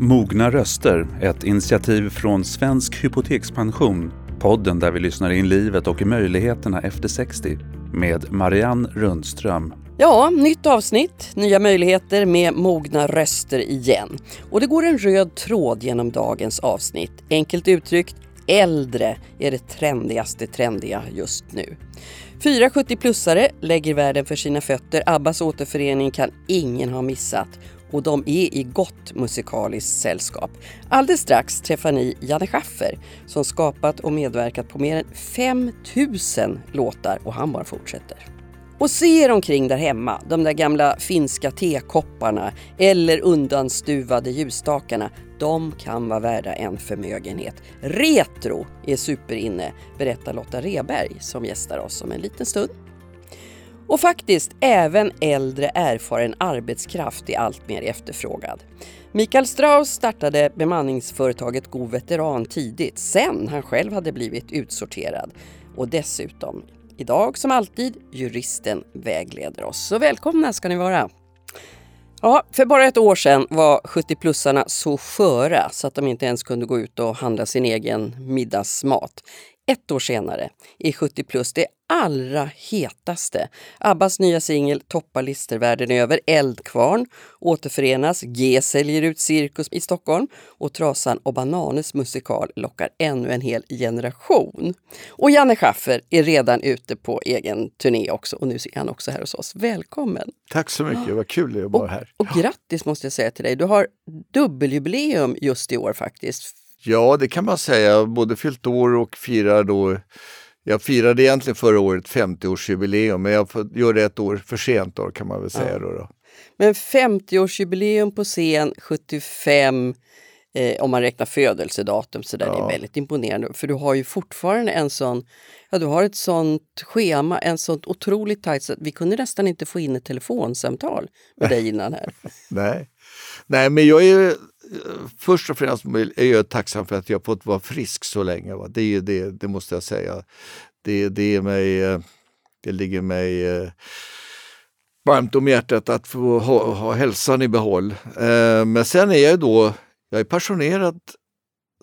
Mogna röster, ett initiativ från Svensk Hypotekspension. Podden där vi lyssnar in livet och möjligheterna efter 60 med Marianne Rundström. Ja, nytt avsnitt, nya möjligheter med mogna röster igen. Och det går en röd tråd genom dagens avsnitt. Enkelt uttryckt, äldre är det trendigaste trendiga just nu. Fyra 70-plussare lägger världen för sina fötter. Abbas återförening kan ingen ha missat och de är i gott musikaliskt sällskap. Alldeles strax träffar ni Janne Schaffer som skapat och medverkat på mer än 5000 låtar och han bara fortsätter. Och se er omkring där hemma, de där gamla finska tekopparna eller undanstuvade ljusstakarna. De kan vara värda en förmögenhet. Retro är superinne, berättar Lotta Reberg som gästar oss om en liten stund. Och faktiskt, även äldre erfaren arbetskraft är allt mer efterfrågad. Mikael Strauss startade bemanningsföretaget God Veteran tidigt, sen han själv hade blivit utsorterad. Och dessutom, idag som alltid, juristen vägleder oss. Så välkomna ska ni vara! Ja, för bara ett år sedan var 70-plussarna så sköra så att de inte ens kunde gå ut och handla sin egen middagsmat. Ett år senare är 70 plus det allra hetaste. Abbas nya singel toppar listor världen över. Eldkvarn återförenas, G säljer ut Cirkus i Stockholm och Trasan och Bananes musikal lockar ännu en hel generation. Och Janne Schaffer är redan ute på egen turné också och nu är han också här hos oss. Välkommen! Tack så mycket, vad kul att vara här. Och, och grattis måste jag säga till dig. Du har dubbeljubileum just i år faktiskt. Ja, det kan man säga. Både fyllt år och firar då jag firade egentligen förra året 50-årsjubileum, men jag gör det ett år för sent då, kan man väl säga. Ja. Då, då. Men 50-årsjubileum på scen 75, eh, om man räknar födelsedatum, så där ja. det är väldigt imponerande. För du har ju fortfarande en sån, ja du har ett sånt schema, en sånt otroligt tajt, så vi kunde nästan inte få in ett telefonsamtal med dig innan här. Nej. Nej, men jag är först och främst är jag tacksam för att jag fått vara frisk så länge. Va? Det, det, det måste jag säga. Det, det, är mig, eh, det ligger mig eh, varmt om hjärtat att få ha, ha hälsan i behåll. Eh, men sen är jag då, jag är passionerad,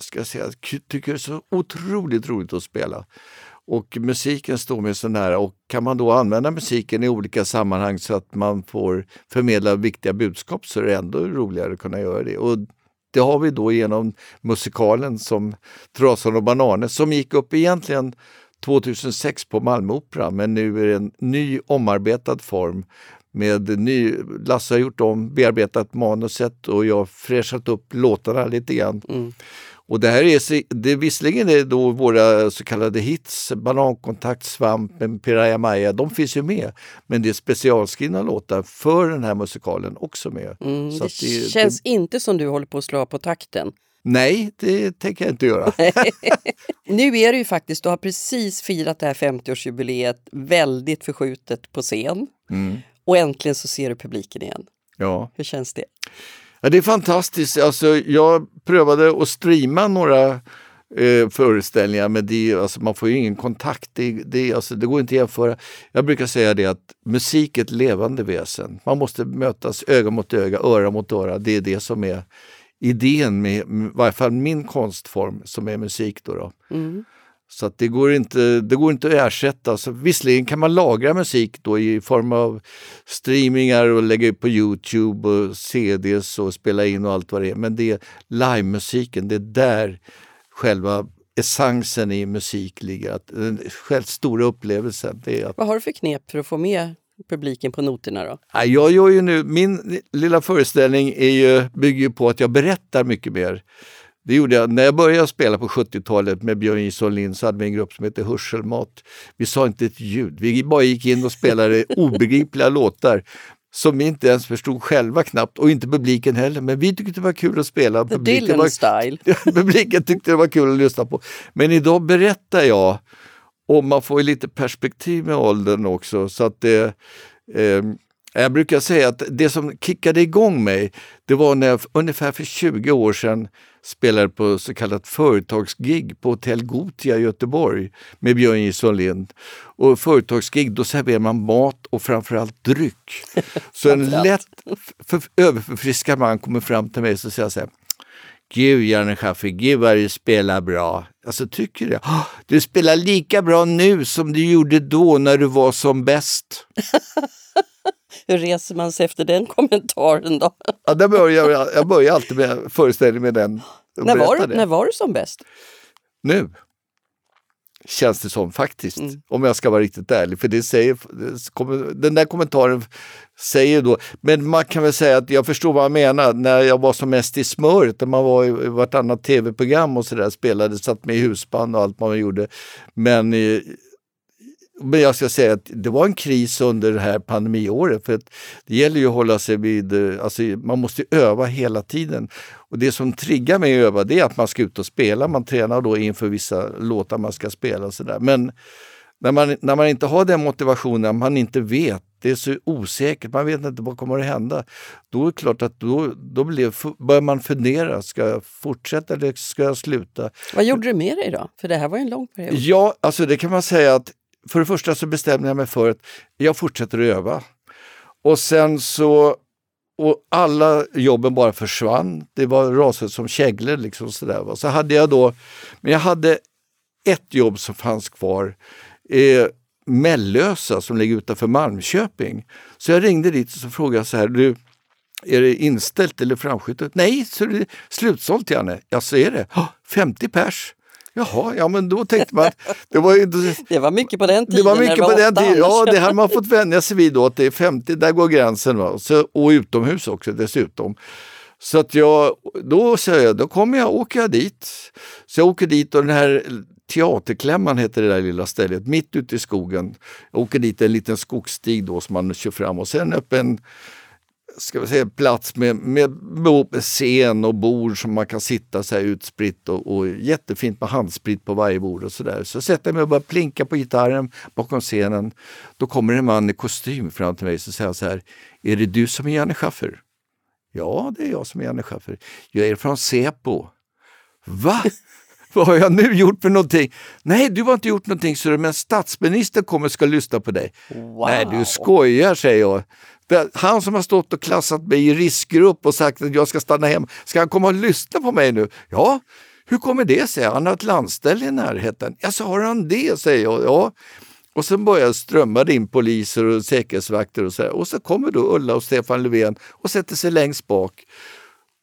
ska jag säga, tycker det är så otroligt roligt att spela. Och musiken står mig så nära och kan man då använda musiken i olika sammanhang så att man får förmedla viktiga budskap så är det ändå roligare att kunna göra det. Och det har vi då genom musikalen som Trasan och bananen som gick upp egentligen 2006 på Malmöoperan men nu är det en ny omarbetad form med ny, Lasse har gjort om, bearbetat manuset och jag har fräschat upp låtarna lite grann. Mm. Och det här är, det, visserligen är då våra så kallade hits, Banankontakt, Svampen, Piraya Maya, de finns ju med. Men det är specialskrivna låtar för den här musikalen också med. Mm, det, det, känns det, inte som du håller på att slå på takten. Nej, det tänker jag inte göra. nu är det ju faktiskt, du har precis firat det här 50-årsjubileet väldigt förskjutet på scen. Mm. Och äntligen så ser du publiken igen. Ja. Hur känns det? Ja, det är fantastiskt. Alltså, jag prövade att streama några eh, föreställningar men det, alltså, man får ju ingen kontakt. Det, det, alltså, det går inte att jämföra. Jag brukar säga det att musik är ett levande väsen. Man måste mötas öga mot öga, öra mot öra. Det är det som är idén med, i varje fall min konstform som är musik. Då, då. Mm. Så att det, går inte, det går inte att ersätta. Så visserligen kan man lagra musik då i form av streamingar och lägga upp på Youtube och CDs och spela in och allt vad det är. Men det är livemusiken, det är där själva essensen i musik ligger. Att, den själv stora upplevelsen. Det är att... Vad har du för knep för att få med publiken på noterna då? Jag gör ju nu, min lilla föreställning är ju, bygger på att jag berättar mycket mer. Det gjorde jag. När jag började spela på 70-talet med Björn Jison Lind så hade vi en grupp som hette Hörselmat. Vi sa inte ett ljud. Vi bara gick in och spelade obegripliga låtar som vi inte ens förstod själva knappt och inte publiken heller. Men vi tyckte det var kul att spela. The publiken var, style. publiken tyckte det var kul att lyssna på. Men idag berättar jag och man får lite perspektiv med åldern också. Så att det, eh, jag brukar säga att det som kickade igång mig, det var när jag ungefär för 20 år sedan spelade på så kallat företagsgig på Hotell Gotia i Göteborg med Björn Jison Lind. Och företagsgig, då serverar man mat och framförallt dryck. Så en lätt för, överförfriskad man kommer fram till mig och säger så här, Gud Janne Schaffer, gud vad du spelar bra. Alltså tycker det. "Ah, Du spelar lika bra nu som du gjorde då när du var som bäst. Hur reser man sig efter den kommentaren då? Ja, där börjar jag, jag börjar alltid med föreställningen med den. När var, det. när var du som bäst? Nu känns det som faktiskt, Mm. om jag ska vara riktigt ärlig. För det säger, den där kommentaren säger då, men man kan väl säga att jag förstår vad han menar. När jag var som mest i smöret, när man var i i vartannat tv-program och sådär, spelade, satt med i husband och allt man gjorde. Men, eh, men jag ska säga att det var en kris under det här pandemiåret. För det gäller ju att hålla sig vid, eh, alltså man måste öva hela tiden. Och det som triggar mig att öva det är att man ska ut och spela. Man tränar då inför vissa låtar man ska spela och sådär. Men när man, när man inte har den motivationen, man inte vet, det är så osäkert, man vet inte vad kommer att hända. Då är det klart att då, då blir, börjar man fundera, ska jag fortsätta eller ska jag sluta? Vad gjorde du med dig då? För det här var ju en lång period. Ja, alltså det kan man säga att för det första så bestämde jag mig för att jag fortsätter att öva. Och sen så, och alla jobben bara försvann. Det var raset som käglor liksom sådär. Så hade jag då, men jag hade ett jobb som fanns kvar. Eh, Mellösa som ligger utanför Malmköping. Så jag ringde dit och så frågade jag så här, du, är det inställt eller framskjutet? Nej, så är det slutsålt Janne. Ja, så är det. 50 pers. Jaha, ja men då tänkte man att det var. Det var mycket på den tiden. Det var mycket på den tiden. Ja, det hade man fått vänja sig vid då, att det är 50, där går gränsen. Va? Så, och utomhus också dessutom. Så att jag, då säger jag, då kommer jag, åker jag dit. Så jag åker dit och den här Teaterklämman heter det där lilla stället, mitt ute i skogen. Jag åker dit en liten skogsstig då som man kör fram och sen upp en ska vi säga, plats med, med scen och bord som man kan sitta så här utspritt och, och jättefint med handsprit på varje bord och sådär. Så sätter jag mig och börjar plinka på gitarren bakom scenen. Då kommer en man i kostym fram till mig och så säger så här, är det du som är Janne Schaffer? Ja, det är jag som är Janne Schaffer. Jag är från Säpo. Va? Vad har jag nu gjort för någonting? Nej, du har inte gjort någonting, så men statsministern kommer och ska lyssna på dig. Wow. Nej, du skojar, säger jag. Det- Han som har stått och klassat mig i riskgrupp och sagt att jag ska stanna hem, ska han komma och lyssna på mig nu? Ja, hur kommer det sig? Han har ett landställe i närheten. Ja, så har han det, säger jag. Ja. Och sen börjar strömma in poliser och säkerhetsvakter och så här. Och så kommer då Ulla och Stefan Löfven och sätter sig längst bak.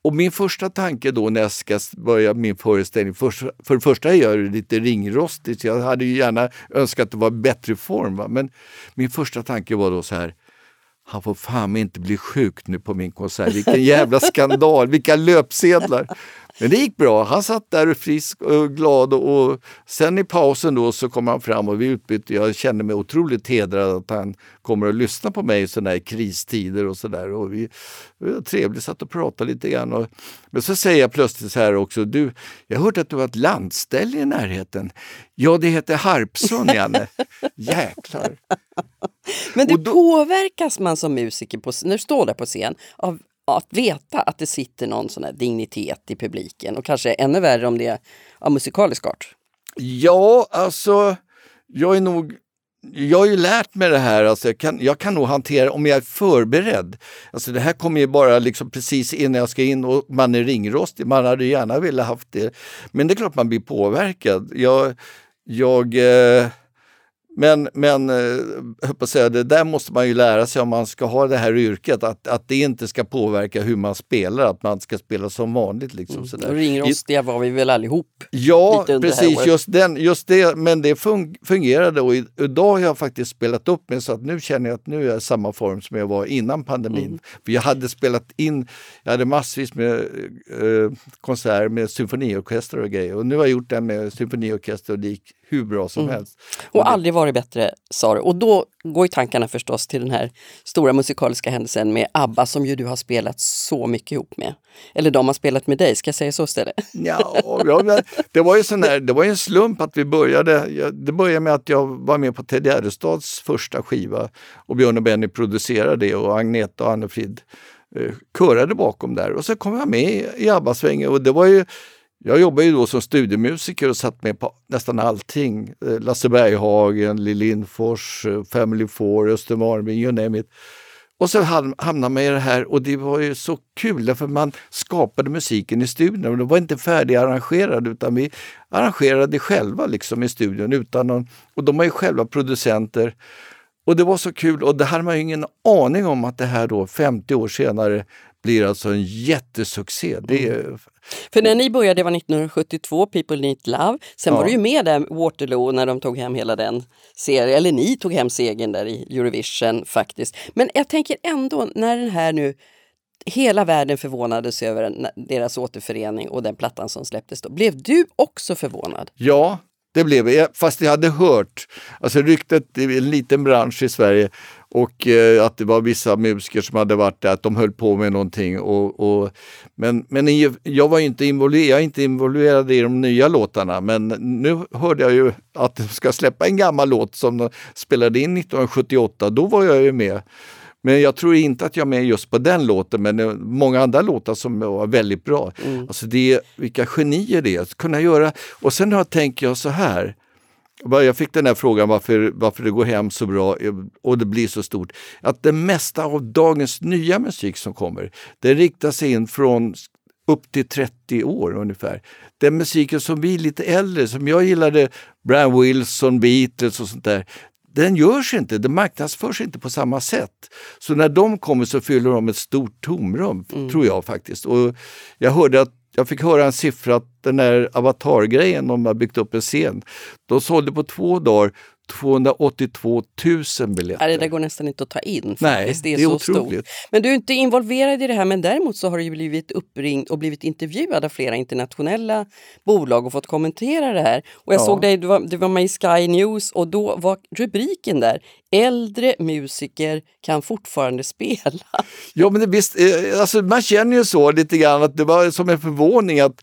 Och min första tanke då när jag ska börja min föreställning, för, för det första är jag lite ringrostigt, så jag hade ju gärna önskat att det var i bättre form. Va? Men min första tanke var då så här, han får fan inte bli sjuk nu på min konsert. Vilken jävla skandal, vilka löpsedlar. Men det gick bra. Han satt där frisk och glad och, sen i pausen då så kom han fram och vi utbytte. Jag kände mig otroligt hedrad att han kommer att lyssna på mig i sådana här kristider och sådär. Och vi, det var trevligt, satt och pratade lite grann. Och, men så säger jag plötsligt så här också, du, jag har hört att du har ett landställe i närheten. Ja, det heter Harpsund, Janne. Jäklar. Men det då- påverkas man som musiker på, när du står där på scen av att veta att det sitter någon sån här dignitet i publiken och kanske ännu värre om det är av musikalisk art. Ja, alltså, jag är nog... Jag har ju lärt mig det här, alltså jag, kan, jag kan nog hantera om jag är förberedd. Alltså det här kommer ju bara liksom precis innan jag ska in och man är ringrostig. Man hade gärna velat haft det. Men det är klart man blir påverkad. Jag, jag, eh, men men eh, jag att säga, det där måste man ju lära sig om man ska ha det här yrket. Att, att det inte ska påverka hur man spelar, att man ska spela som vanligt. Liksom, sådär. Och ringrostiga var vi väl allihop. Ja, det precis. Just, den, just det, men det fun- fungerade och idag har jag faktiskt spelat upp mig så att nu känner jag att nu är jag i samma form som jag var innan pandemin. Mm. För jag hade spelat in, jag hade massvis med eh, konserter med symfoniorkester och grejer och nu har jag gjort det med symfoniorkester och det gick hur bra som Mm. helst. Och aldrig varit bättre, sa du. Och då går ju tankarna förstås till den här stora musikaliska händelsen med ABBA som ju du har spelat så mycket ihop med. Eller de har spelat med dig, ska jag säga så istället? Ja, ja, det var ju sån där, det var en slump att vi började. Det började med att jag var med på Ted Gärdestads första skiva och Björn och Benny producerade det och Agneta och Anne-Frid eh, körade bakom där. Och så kom jag med i, i ABBA-svängen och det var ju jag jobbade ju då som studiemusiker och satt med på nästan allting. Eh, Lasse Berghagen, Lill Lindfors, eh, Family Four, Östermalm, you name it. och så hamnade man i det här och det var ju så kul för man skapade musiken i studion. Och den var inte färdigarrangerad utan vi arrangerade själva liksom i studion. Utan någon, och de var ju själva producenter. Och det var så kul och det hade man ju ingen aning om att det här då 50 år senare blir alltså en jättesuccé. Det är... Mm. För när ni började, det var 1972, People Need Love. Sen ja. var du ju med där, Waterloo, när de tog hem hela den serien. Eller ni tog hem segern där i Eurovision faktiskt. Men jag tänker ändå, när den här nu Hela världen förvånades över deras återförening och den plattan som släpptes då. Blev du också förvånad? Ja, det blev jag. Fast jag hade hört, alltså ryktet i en liten bransch i Sverige och eh, att det var vissa musiker som hade varit där, att de höll på med någonting. Och, och men men jag var inte involverad, jag är inte involverad i de nya låtarna, men nu hörde jag ju att de ska släppa en gammal låt som de spelade in 1978. Då var jag ju med. Men jag tror inte att jag är med just på den låten, men många andra låtar som var väldigt bra. Mm. Alltså det, vilka genier det är att kunna göra. Och sen har, tänker jag så här, jag fick den här frågan varför, varför det går hem så bra och det blir så stort. Att det mesta av dagens nya musik som kommer, det riktar sig in från upp till 30 år ungefär. Den musiken som vi lite äldre, som jag gillade, Brian Wilson, Beatles och sånt där, den görs inte, den marknadsförs inte på samma sätt. Så när de kommer så fyller de ett stort tomrum, mm. tror jag faktiskt. Och jag hörde att jag fick höra en siffra att den där avatargrejen de har byggt upp en scen, de sålde på två dagar 282 000 biljetter. det där går nästan inte att ta in. Faktiskt. Nej, det är, det är så otroligt. Stort. Men du är inte involverad i det här, men däremot så har du blivit uppringd och blivit intervjuad av flera internationella bolag och fått kommentera det här. Och jag ja. såg dig, du var, du var med i Sky News och då var rubriken där Äldre musiker kan fortfarande spela. Ja, men det, visst, eh, alltså, man känner ju så lite grann att det var som en förvåning att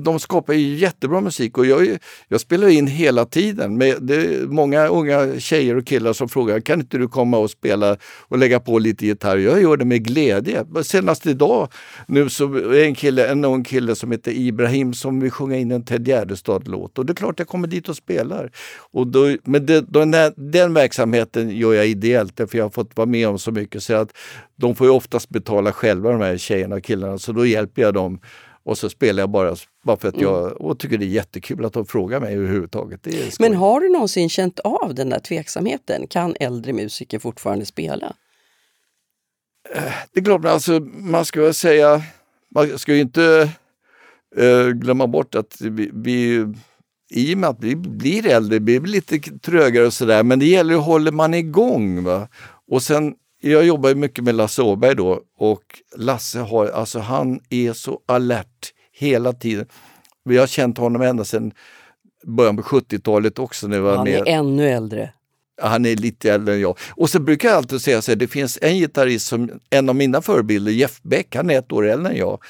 de skapar ju jättebra musik och jag, jag spelar in hela tiden. Men det är många unga tjejer och killar som frågar kan inte du komma och spela och lägga på lite gitarr? Jag gör det med glädje. Senast idag nu så är en kille, en ung kille som heter Ibrahim som vill sjunga in en Ted Gärdestad-låt och det är klart jag kommer dit och spelar. Och då, men det, då, den, den verksamheten gör jag ideellt för jag har fått vara med om så mycket så att de får ju oftast betala själva de här tjejerna och killarna så då hjälper jag dem och så spelar jag bara, bara för att mm. jag och tycker det är jättekul att de frågar mig överhuvudtaget. Men har du någonsin känt av den där tveksamheten? Kan äldre musiker fortfarande spela? Eh, det är klart, alltså, man ska väl säga, man ska ju inte äh, glömma bort att vi, vi i och med att vi blir äldre, vi blir lite trögare och sådär, men det gäller att hålla man igång. Va? Och sen jag jobbar mycket med Lasse Åberg då och Lasse har, alltså han är så alert hela tiden. Vi har känt honom ända sedan början på 70-talet också. När var han med. är ännu äldre. Han är lite äldre än jag. Och så brukar jag alltid säga så här, det finns en gitarrist som, en av mina förebilder, Jeff Beck, han är ett år äldre än jag.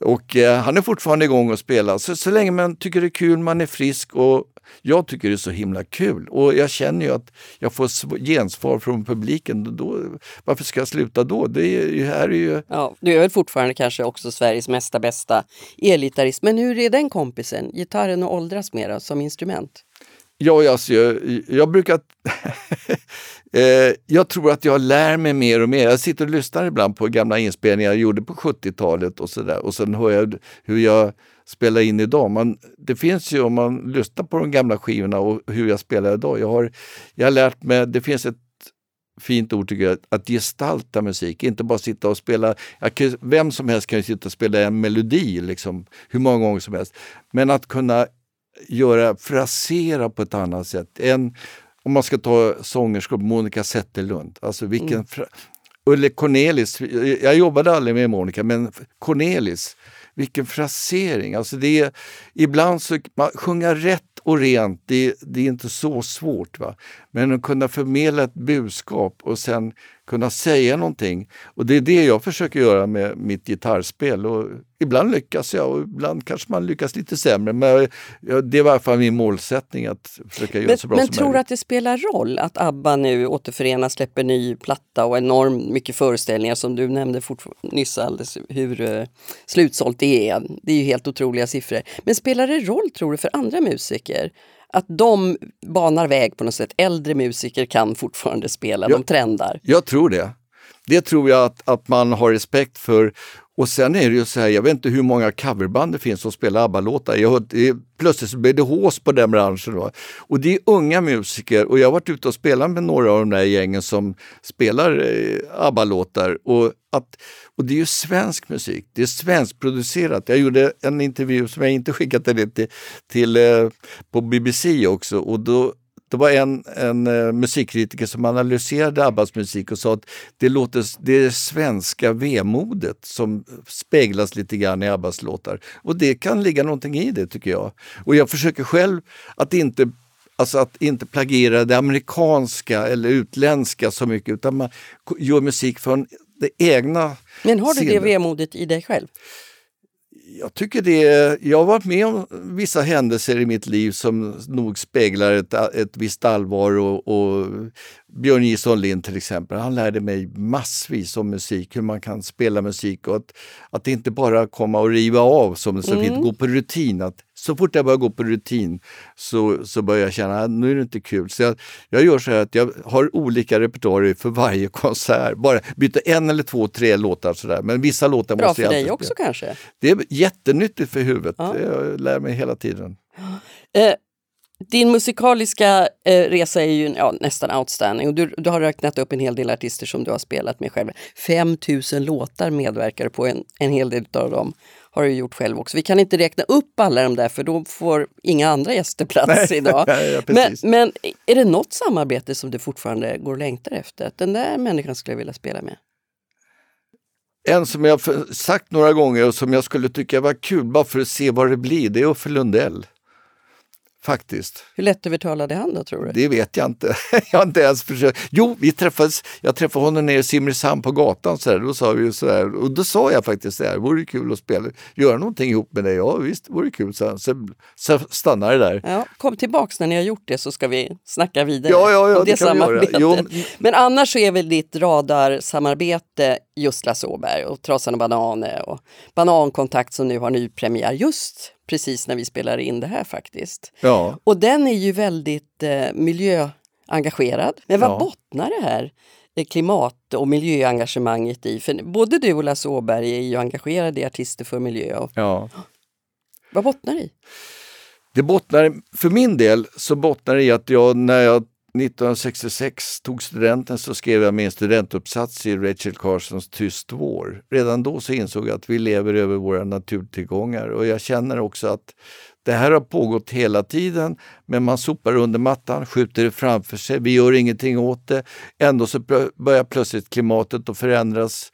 Och eh, han är fortfarande igång och spelar. Så, så länge man tycker det är kul, man är frisk och jag tycker det är så himla kul och jag känner ju att jag får gensvar från publiken. Då, varför ska jag sluta då? Det är, här är ju... Ja, du är väl fortfarande kanske också Sveriges mesta bästa elgitarrist. Men hur är den kompisen? Gitarren och åldras mera som instrument? Ja, alltså, jag, jag brukar... Eh, jag tror att jag lär mig mer och mer. Jag sitter och lyssnar ibland på gamla inspelningar jag gjorde på 70-talet och sådär. Och sen hör jag hur jag spelar in idag. Man, det finns ju om man lyssnar på de gamla skivorna och hur jag spelar idag. Jag har, jag har lärt mig, det finns ett fint ord tycker jag, att gestalta musik. Inte bara sitta och spela, kan, vem som helst kan ju sitta och spela en melodi liksom, hur många gånger som helst. Men att kunna göra, frasera på ett annat sätt. En, om man ska ta sångerskor, Monica Zetterlund. Alltså vilken... Mm. Ulle Cornelis, jag jobbade aldrig med Monica, men Cornelis, vilken frasering! Alltså det är, ibland så, man, sjunga rätt och rent, det, det är inte så svårt. Va? Men att kunna förmedla ett budskap och sen kunna säga någonting. Och det är det jag försöker göra med mitt gitarrspel. Och ibland lyckas jag och ibland kanske man lyckas lite sämre. Men det är i varje fall min målsättning att försöka göra men, så bra men som tror möjligt. du att det spelar roll att ABBA nu återförenas, släpper ny platta och enormt mycket föreställningar som du nämnde nyss alldeles hur uh, slutsålt det är. Det är ju helt otroliga siffror. Men spelar det roll tror du för andra musiker? Att de banar väg på något sätt. Äldre musiker kan fortfarande spela, jag, de trendar. Jag tror det. det tror jag att, att man har respekt för. Och sen är det ju så här, jag vet inte hur många coverband det finns som spelar ABBA-låtar. plötsligt så blir det hås på den branschen. Då. Och det är unga musiker och jag har varit ute och spelat med några av de där gängen som spelar eh, ABBA-låtar. Och, och det är ju svensk musik, det är svenskproducerat. Jag gjorde en intervju som jag inte skickat till, till till på BBC också och då det var en, en uh, musikkritiker som analyserade Abbas musik och sa att det, låter, det är svenska vemodet som speglas lite grann i Abbas låtar. Och det kan ligga någonting i det tycker jag. Och jag försöker själv att inte Alltså att inte plagiera det amerikanska eller utländska så mycket utan man gör musik från det egna Men har du sinnet. det vemodet i dig själv? jag tycker det, jag har varit med om vissa händelser i mitt liv som nog speglar ett, ett visst allvar och, och Björn Jison Lind till exempel, han lärde mig massvis om musik, hur man kan spela musik och att, att inte bara komma och riva av som så fint, mm. gå på rutin. Att så fort jag börjar gå på rutin så, så börjar jag känna att nu är det inte kul. Så jag, jag gör så här att jag har olika repertoarer för varje konsert. Bara byter en eller två, tre låtar sådär. Men vissa låtar Bra måste jag för dig också kanske? Det är jättenyttigt för huvudet. Ja. Jag lär mig hela tiden. Eh, din musikaliska eh, resa är ju ja, nästan outstanding och du, du, har räknat upp en hel del artister som du har spelat med själv. 5000 låtar medverkar på, en, en hel del av dem har du gjort själv också. Vi kan inte räkna upp alla de där för då får inga andra gäster plats Nej, idag. ja, men, men, är det något samarbete som du fortfarande går och längtar efter? Att den där människan skulle jag vilja spela med? En som jag sagt några gånger och som jag skulle tycka var kul bara för att se vad det blir, det är Uffe Lundell. Faktiskt. Hur lättövertalad är han då tror du? Det vet jag inte. jag har inte ens försökt. Jo, vi träffades, jag träffade honom nere i Simrishamn på gatan. Så här, då sa vi så här, och då sa jag faktiskt det här, vore det kul att spela, göra någonting ihop med dig? Ja visst, det vore kul. Så, så, så stannade det där. Ja, kom tillbaks när ni har gjort det så ska vi snacka vidare ja, ja, ja, om det, det samarbetet. Jo. Men annars så är väl ditt radarsamarbete just Lasse Åberg och Trasan och Bananer och Banankontakt som nu har ny premiär just precis när vi spelar in det här faktiskt. Ja. Och den är ju väldigt eh, miljöengagerad. Men vad ja. bottnar det här eh, klimat och miljöengagemanget i? För både du och Lasse Åberg är ju engagerade i Artister för miljö. Och... Ja. Vad bottnar det i? Det bottnar, för min del så bottnar det i att jag när jag 1966 tog studenten så skrev jag min studentuppsats i Rachel Carsons Tyst vår. Redan då så insåg jag att vi lever över våra naturtillgångar och jag känner också att det här har pågått hela tiden, men man sopar under mattan, skjuter det framför sig, vi gör ingenting åt det. Ändå så börjar plötsligt klimatet att förändras.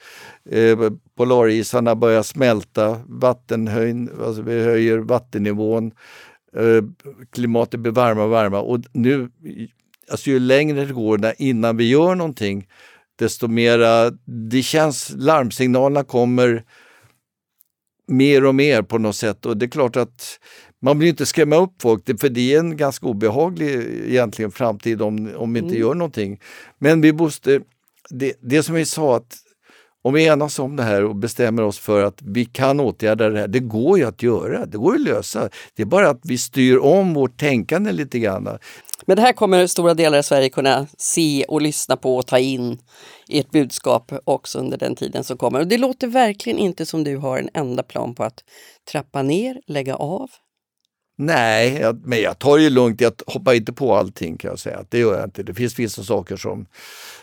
Eh, polarisarna börjar smälta, vattenhöjn, alltså vi höjer vattennivån. Eh, klimatet blir varmare och varmare och nu alltså ju längre det går innan vi gör någonting, desto mera, det känns, larmsignalerna kommer mer och mer på något sätt och det är klart att man vill inte skrämma upp folk, för det är en ganska obehaglig egentligen framtid om, om vi inte mm. gör någonting. Men vi måste, det, det som vi sa att om vi enas om det här och bestämmer oss för att vi kan åtgärda det här, det går ju att göra, det går att lösa. Det är bara att vi styr om vårt tänkande lite grann. Men det här kommer stora delar av Sverige kunna se och lyssna på och ta in i ett budskap också under den tiden som kommer. Och det låter verkligen inte som du har en enda plan på att trappa ner, lägga av. Nej, jag, men jag tar det lugnt. Jag hoppar inte på allting kan jag säga. Det gör jag inte. Det finns vissa saker som,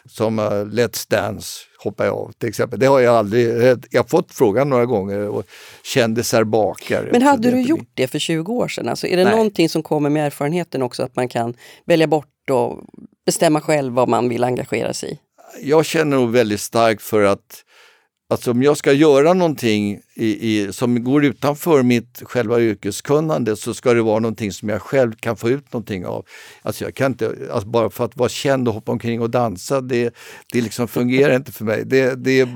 som uh, Let's Dance hoppar jag av till exempel. Det har jag aldrig, jag har fått frågan några gånger och kändisar bakar. Men hade du gjort det för 20 år sedan? Alltså, är det Nej. någonting som kommer med erfarenheten också att man kan välja bort och bestämma själv vad man vill engagera sig i? Jag känner nog väldigt starkt för att Alltså om jag ska göra någonting i, i, som går utanför mitt själva yrkeskunnande så ska det vara någonting som jag själv kan få ut någonting av. Alltså jag kan inte, alltså bara för att vara känd och hoppa omkring och dansa, det, det liksom fungerar inte för mig. Det, det,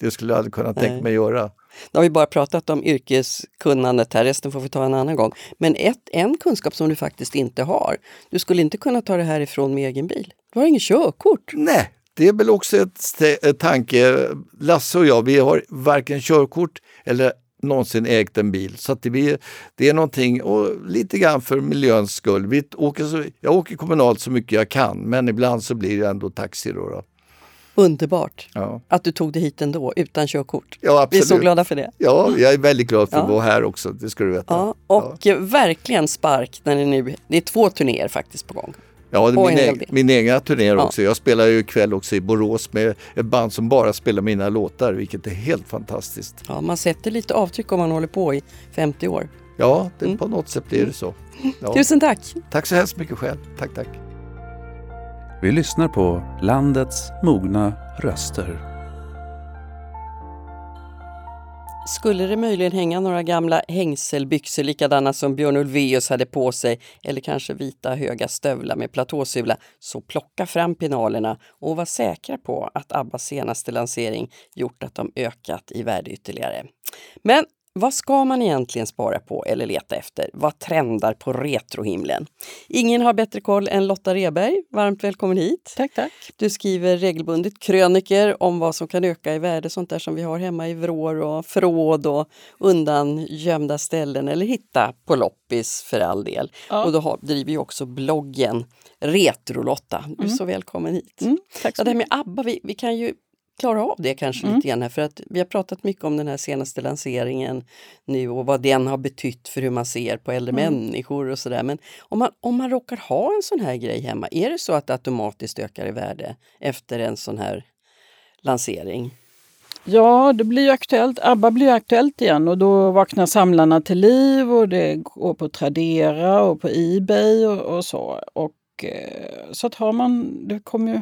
det skulle jag aldrig kunna tänka mig göra. Nu har vi bara pratat om yrkeskunnandet här, resten får vi ta en annan gång. Men ett, en kunskap som du faktiskt inte har, du skulle inte kunna ta det här ifrån med egen bil. Du har ingen körkort. Nej, det är väl också ett, ett tanke. Lasse och jag, vi har varken körkort eller någonsin ägt en bil. Så det, det är någonting, och lite grann för miljöns skull. Vi åker så, jag åker kommunalt så mycket jag kan, men ibland så blir det ändå taxi. Då, då. Underbart Ja. att du tog dig hit ändå utan körkort. Ja, Vi är absolut. så glada för det. Ja, jag är väldigt glad för att Ja. vara här också, det ska du veta. Ja, och verkligen spark när det nu... Det är två turnéer faktiskt på gång. Ja, det är Och min, del. min egna turné Ja. också. Jag spelar ju ikväll också i Borås med ett band som bara spelar mina låtar, vilket är helt fantastiskt. Ja, man sätter lite avtryck om man håller på i 50 år. Ja, det, Mm. på något sätt blir det så. Ja. Tusen tack! Tack så hemskt mycket själv. Tack, tack. Vi lyssnar på landets mogna röster. Skulle det möjligen hänga några gamla hängselbyxor likadana som Björn Ulvaeus hade på sig eller kanske vita höga stövlar med platåsula så plocka fram pinalerna och var säkra på att Abbas senaste lansering gjort att de ökat i värde ytterligare. Men vad ska man egentligen spara på eller leta efter? Vad trendar på retrohimlen? Ingen har bättre koll än Lotta Reberg. Varmt välkommen hit! Tack, tack. Du skriver regelbundet kröniker om vad som kan öka i värde, sånt där som vi har hemma i vrår och förråd och undan gömda ställen eller hitta på loppis för all del. Ja. Och då har, driver ju också bloggen Retrolotta. Du är så välkommen hit. Mm, tack Ja, så det här med ABBA, vi, vi kan ju klara av det kanske Mm. lite grann här för att vi har pratat mycket om den här senaste lanseringen nu och vad den har betytt för hur man ser på äldre Mm. människor och sådär. Men om man, om man råkar ha en sån här grej hemma, är det så att det automatiskt ökar i värde efter en sån här lansering? Ja, det blir ju aktuellt. ABBA blir ju aktuellt igen och då vaknar samlarna till liv och det går på Tradera och på Ebay och, och så. Och eh, så att har man, det kommer ju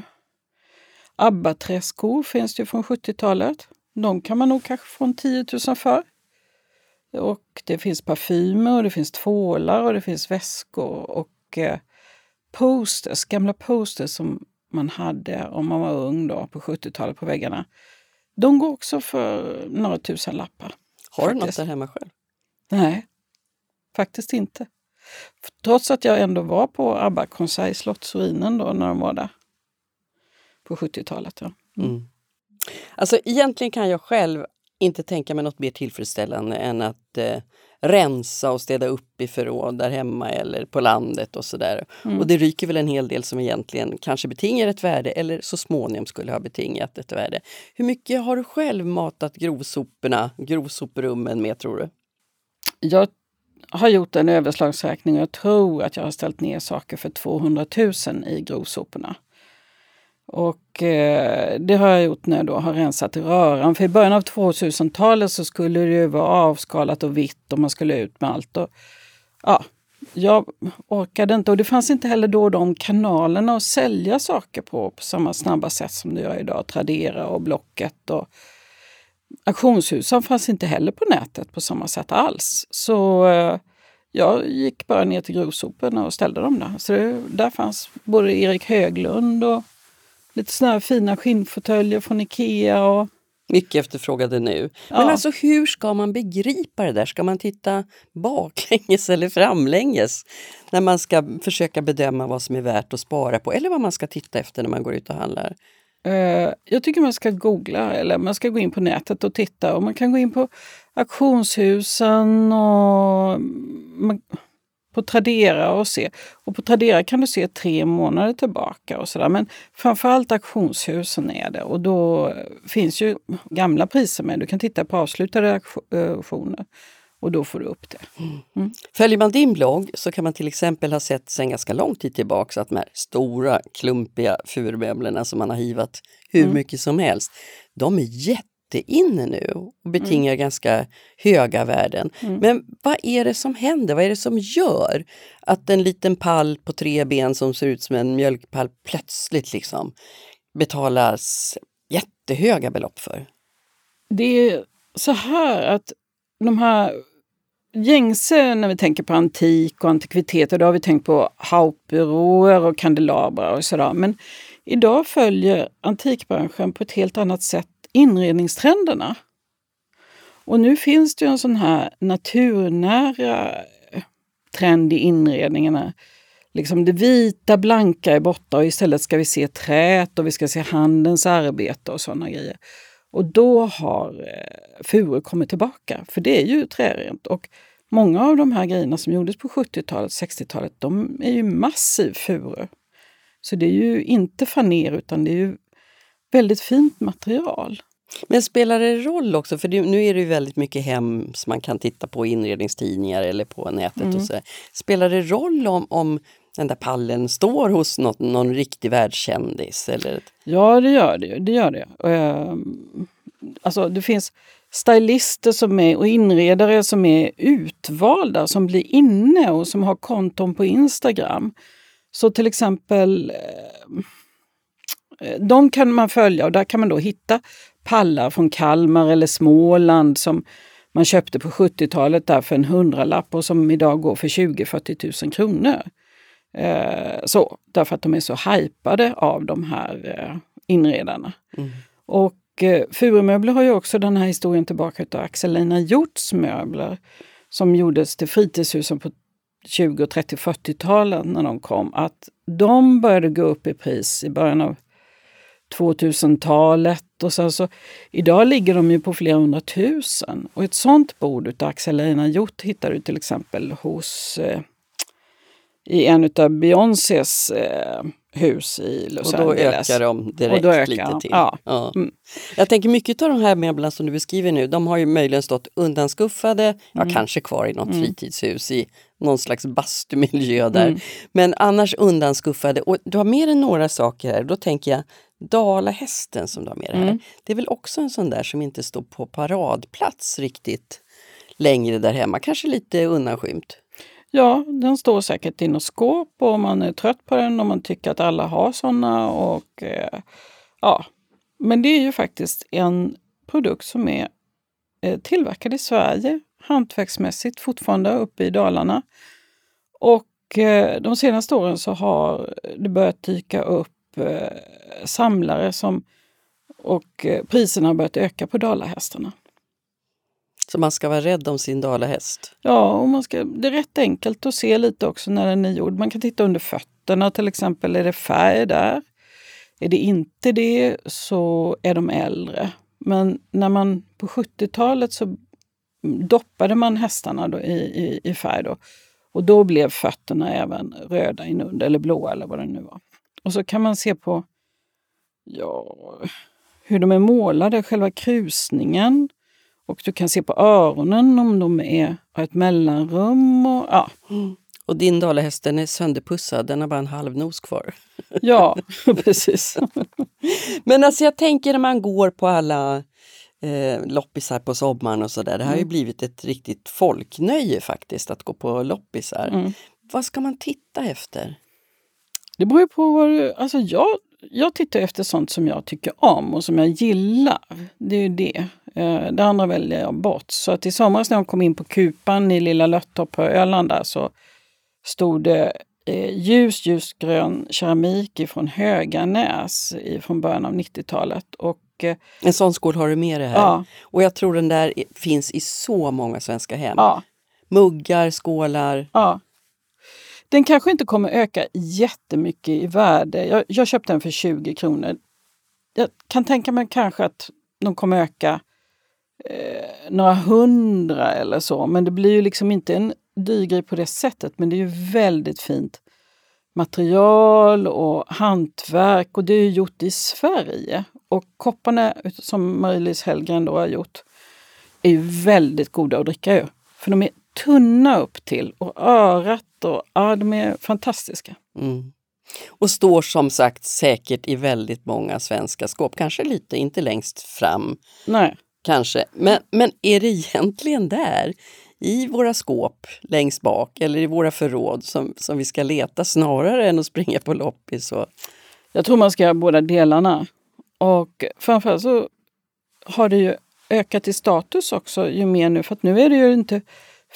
ABBA-träskor finns det ju från 70-talet. De kan man nog kanske få en 10 000 för. Och det finns parfymer och det finns tvålar och det finns väskor och eh, posters, gamla posters som man hade om man var ung då på 70-talet på väggarna. De går också för några tusen lappar. Har du något där hemma själv? Nej, faktiskt inte. Trots att jag ändå var på ABBA-konsert i Slottsruinen då när de var där. På 70-talet. Ja. Mm. Alltså egentligen kan jag själv inte tänka mig något mer tillfredsställande än att eh, rensa och städa upp i förråd där hemma eller på landet och sådär. Mm. Och det ryker väl en hel del som egentligen kanske betingar ett värde eller så småningom skulle ha betingat ett värde. Hur mycket har du själv matat grovsoporna, grovsoprummen med tror du? Jag har gjort en överslagsräkning och jag tror att jag har ställt ner saker för 200 000 i grovsoporna. Och eh, det har jag gjort när jag då har rensat i röran. För i början av 2000-talet så skulle det ju vara avskalat och vitt och man skulle ut med allt. Och, ja, jag orkade inte och det fanns inte heller då de kanalerna att sälja saker på på samma snabba sätt som det gör idag. Tradera och Blocket och auktionshusen fanns inte heller på nätet på samma sätt alls. Så eh, jag gick bara ner till grovsoporna och ställde dem där. Så det, där fanns både Erik Höglund och lite såna här fina skinnfåtöljer från Ikea. Och, Mycket efterfrågade nu. Men Ja. alltså hur ska man begripa det där? Ska man titta baklänges eller framlänges? När man ska försöka bedöma vad som är värt att spara på eller vad man ska titta efter när man går ut och handlar. eh, jag tycker man ska googla eller man ska gå in på nätet och titta. Och man kan gå in på auktionshusen och man, på Tradera och se. Och på Tradera kan du se tre månader tillbaka och sådär. Men framförallt auktionshusen är det. Och då finns ju gamla priser med. Du kan titta på avslutade auktion- auktioner och då får du upp det. Följer man din blogg så kan man till exempel ha sett sedan ganska lång tid tillbaka att de här stora klumpiga furmöblerna som man har hivat hur Mm. mycket som helst, de är jätteinne nu och betingar ganska höga värden. Mm. Men vad är det som händer? Vad är det som gör att en liten pall på tre ben som ser ut som en mjölkpall plötsligt liksom betalas jättehöga belopp för? Det är så här att de här gängse, när vi tänker på antik och antikviteter, då har vi tänkt på hauptbyråer och kandelabrar och sådär. Men idag följer antikbranschen på ett helt annat sätt inredningstrenderna. Och nu finns det ju en sån här naturnära eh, trend i inredningarna. Liksom det vita, blanka är borta och istället ska vi se träet och vi ska se handens arbete och sådana grejer. Och då har eh, furu kommit tillbaka, för det är ju trärent. Och många av de här grejerna som gjordes på 70-talet, 60-talet, de är ju massiv furu. Så det är ju inte faner utan det är ju väldigt fint material. Men spelar det roll också, för nu är det ju väldigt mycket hem som man kan titta på inredningstidningar eller på nätet. Mm. och så. Spelar det roll om, om den där pallen står hos något, någon riktig världskändis? Eller? Ja, det gör det. det, gör det. Ehm, alltså, det finns stylister som är, och inredare som är utvalda, som blir inne och som har konton på Instagram. Så till exempel, eh, de kan man följa och där kan man då hitta pallar från Kalmar eller Småland som man köpte på 70-talet där för en hundralapp och som idag går för 20-40 000 kronor. Eh, så, därför att de är så hypade av de här eh, inredarna. Mm. Och eh, Furumöbler har ju också den här historien tillbaka av Axel Einar Hjorts möbler som gjordes till fritidshusen på 20, 30, 40-talen när de kom. Att de började gå upp i pris i början av 2000-talet och sen så idag ligger de ju på flera hundratusen. Och ett sånt bord utav Axel Einar Hjort hittar du till exempel hos eh, i en av Beyoncés eh, hus i Los och då Angeles. ökar de direkt ökar lite de, till. ja. Ja. Mm. Jag tänker mycket av de här möblerna som du beskriver nu, de har ju möjligen stått undanskuffade, ja Mm. kanske kvar i något fritidshus i någon slags bastumiljö där. Mm. Men annars undanskuffade. Och du har mer än några saker här. Då tänker jag Dalahästen som du har med dig här. Mm. Det är väl också en sån där som inte står på paradplats riktigt längre där hemma. Kanske lite undanskymt. Ja, den står säkert i något skåp och man är trött på den och man tycker att alla har såna. Och, eh, ja. Men det är ju faktiskt en produkt som är eh, tillverkad i Sverige hantverksmässigt fortfarande uppe i Dalarna. Och eh, de senaste åren så har det börjat dyka upp eh, samlare som och eh, priserna har börjat öka på dalahästarna. Så man ska vara rädd om sin dalahäst. Ja, och man ska, det är rätt enkelt att se lite också när den är gjord. Man kan titta under fötterna till exempel. Är det färg där? Är det inte det så är de äldre. Men när man på 70-talet så doppade man hästarna då i, i, i färg. Då. Och då blev fötterna även röda inunder, eller blåa eller vad det nu var. Och så kan man se på ja, hur de är målade, själva krusningen. Och du kan se på öronen om de är har ett mellanrum. Och, ja. Och din dalahäst den är sönderpussad, den har bara en halv nos kvar. ja, precis. Men alltså jag tänker när man går på alla eh, loppisar på sommaren och sådär. Det har ju Mm. blivit ett riktigt folknöje faktiskt att gå på loppisar. Mm. Vad ska man titta efter? Det beror ju på vad du... Alltså jag, jag tittar efter sånt som jag tycker om och som jag gillar. Det är ju det. Eh, Det andra väljer jag bort. Så att i somras när jag kom in på Kupan i Lilla Löttorp på Öland där så stod det eh, ljus, ljusgrön keramik ifrån Höganäs från början av 90-talet. Och En sån skål har du med dig här. ja, Och jag tror den där finns i så många svenska hem. ja, Muggar, skålar. Ja. Den kanske inte kommer öka jättemycket i värde. Jag, jag köpte den för 20 kronor. Jag kan tänka mig kanske att de kommer öka eh, några hundra eller så. Men det blir ju liksom inte en dyr grej på det sättet. Men det är ju väldigt fint material och hantverk och det är ju gjort i Sverige. Och kopparna som Marie-Louise Hellgren då har gjort är ju väldigt goda att dricka ur. För de är tunna upp till och örat och ja, de är fantastiska. Mm. Och står som sagt säkert i väldigt många svenska skåp. Kanske lite, inte längst fram Nej. kanske. Men, men är det egentligen där, i våra skåp längst bak eller i våra förråd som, som vi ska leta snarare än att springa på loppis? Och, Jag tror man ska göra båda delarna. Och framförallt så har det ju ökat i status också ju mer nu. För att nu är det ju inte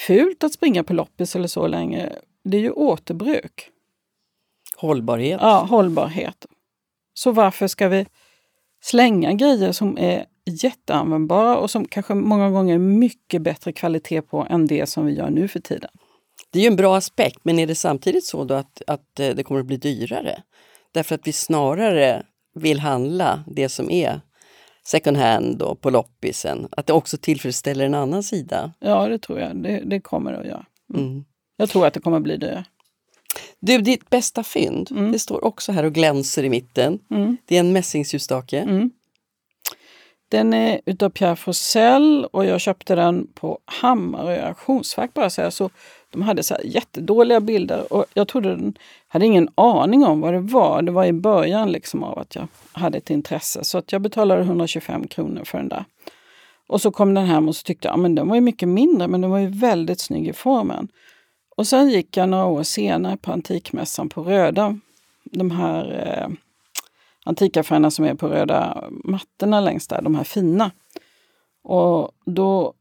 fult att springa på loppis eller så länge. Det är ju återbruk. hållbarhet. Ja, hållbarhet. Så varför ska vi slänga grejer som är jätteanvändbara och som kanske många gånger är mycket bättre kvalitet på än det som vi gör nu för tiden? Det är ju en bra aspekt, men är det samtidigt så då att, att eh, det kommer att bli dyrare? Därför att vi snarare vill handla det som är second hand och på loppisen. Att det också tillfredsställer en annan sida. Ja, det tror jag. Det, det kommer det att göra. Mm. Jag tror att det kommer att bli det. Du, ditt bästa fynd, det står också här och glänser i mitten. Mm. Det är en mässingsljusstake. Mm. Den är utav Pierre Forsell och jag köpte den på Hammarö auktionsfack bara så, här. så de hade så här jättedåliga bilder och jag trodde den, hade ingen aning om vad det var. Det var i början liksom av att jag hade ett intresse så att jag betalade 125 kronor för den där. Och så kom den hem och så tyckte jag att den var ju mycket mindre men den var ju väldigt snygg i formen. Och sen gick jag några år senare på Antikmässan på Röda. De här eh, antikaffärerna som är på röda mattorna längst där, de här fina. Och då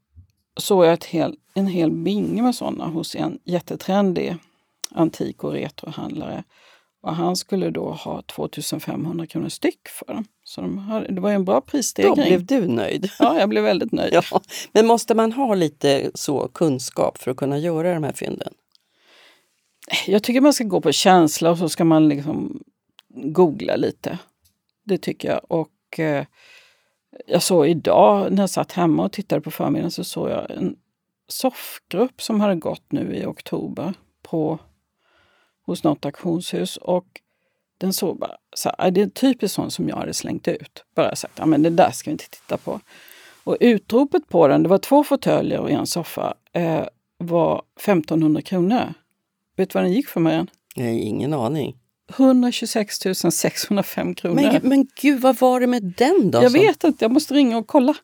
såg jag ett helt en hel binge med sådana hos en jättetrendig antik och retrohandlare. Och han skulle då ha 2500 kronor styck för dem. Så de hade, det var ju en bra Då prisstegring. blev du nöjd. Ja, jag blev väldigt nöjd. Ja. Men måste man ha lite så kunskap för att kunna göra de här fynden? Jag tycker man ska gå på känsla och så ska man liksom googla lite. Det tycker jag. Och eh, jag såg idag när jag satt hemma och tittade på förmiddagen så såg jag en soffgrupp som hade gått nu i oktober på, hos något auktionshus. Och den såg bara så här, det är typiskt sånt som jag hade slängt ut. Bara sagt, ja men det där ska vi inte titta på. Och utropet på den, det var två fåtöljer och en soffa, eh, var 1500 kronor. Vet du vad den gick för Marianne? Nej, ingen aning. 126 605 kronor. Men, men gud, vad var det med den då? jag som- vet inte, jag måste ringa och kolla.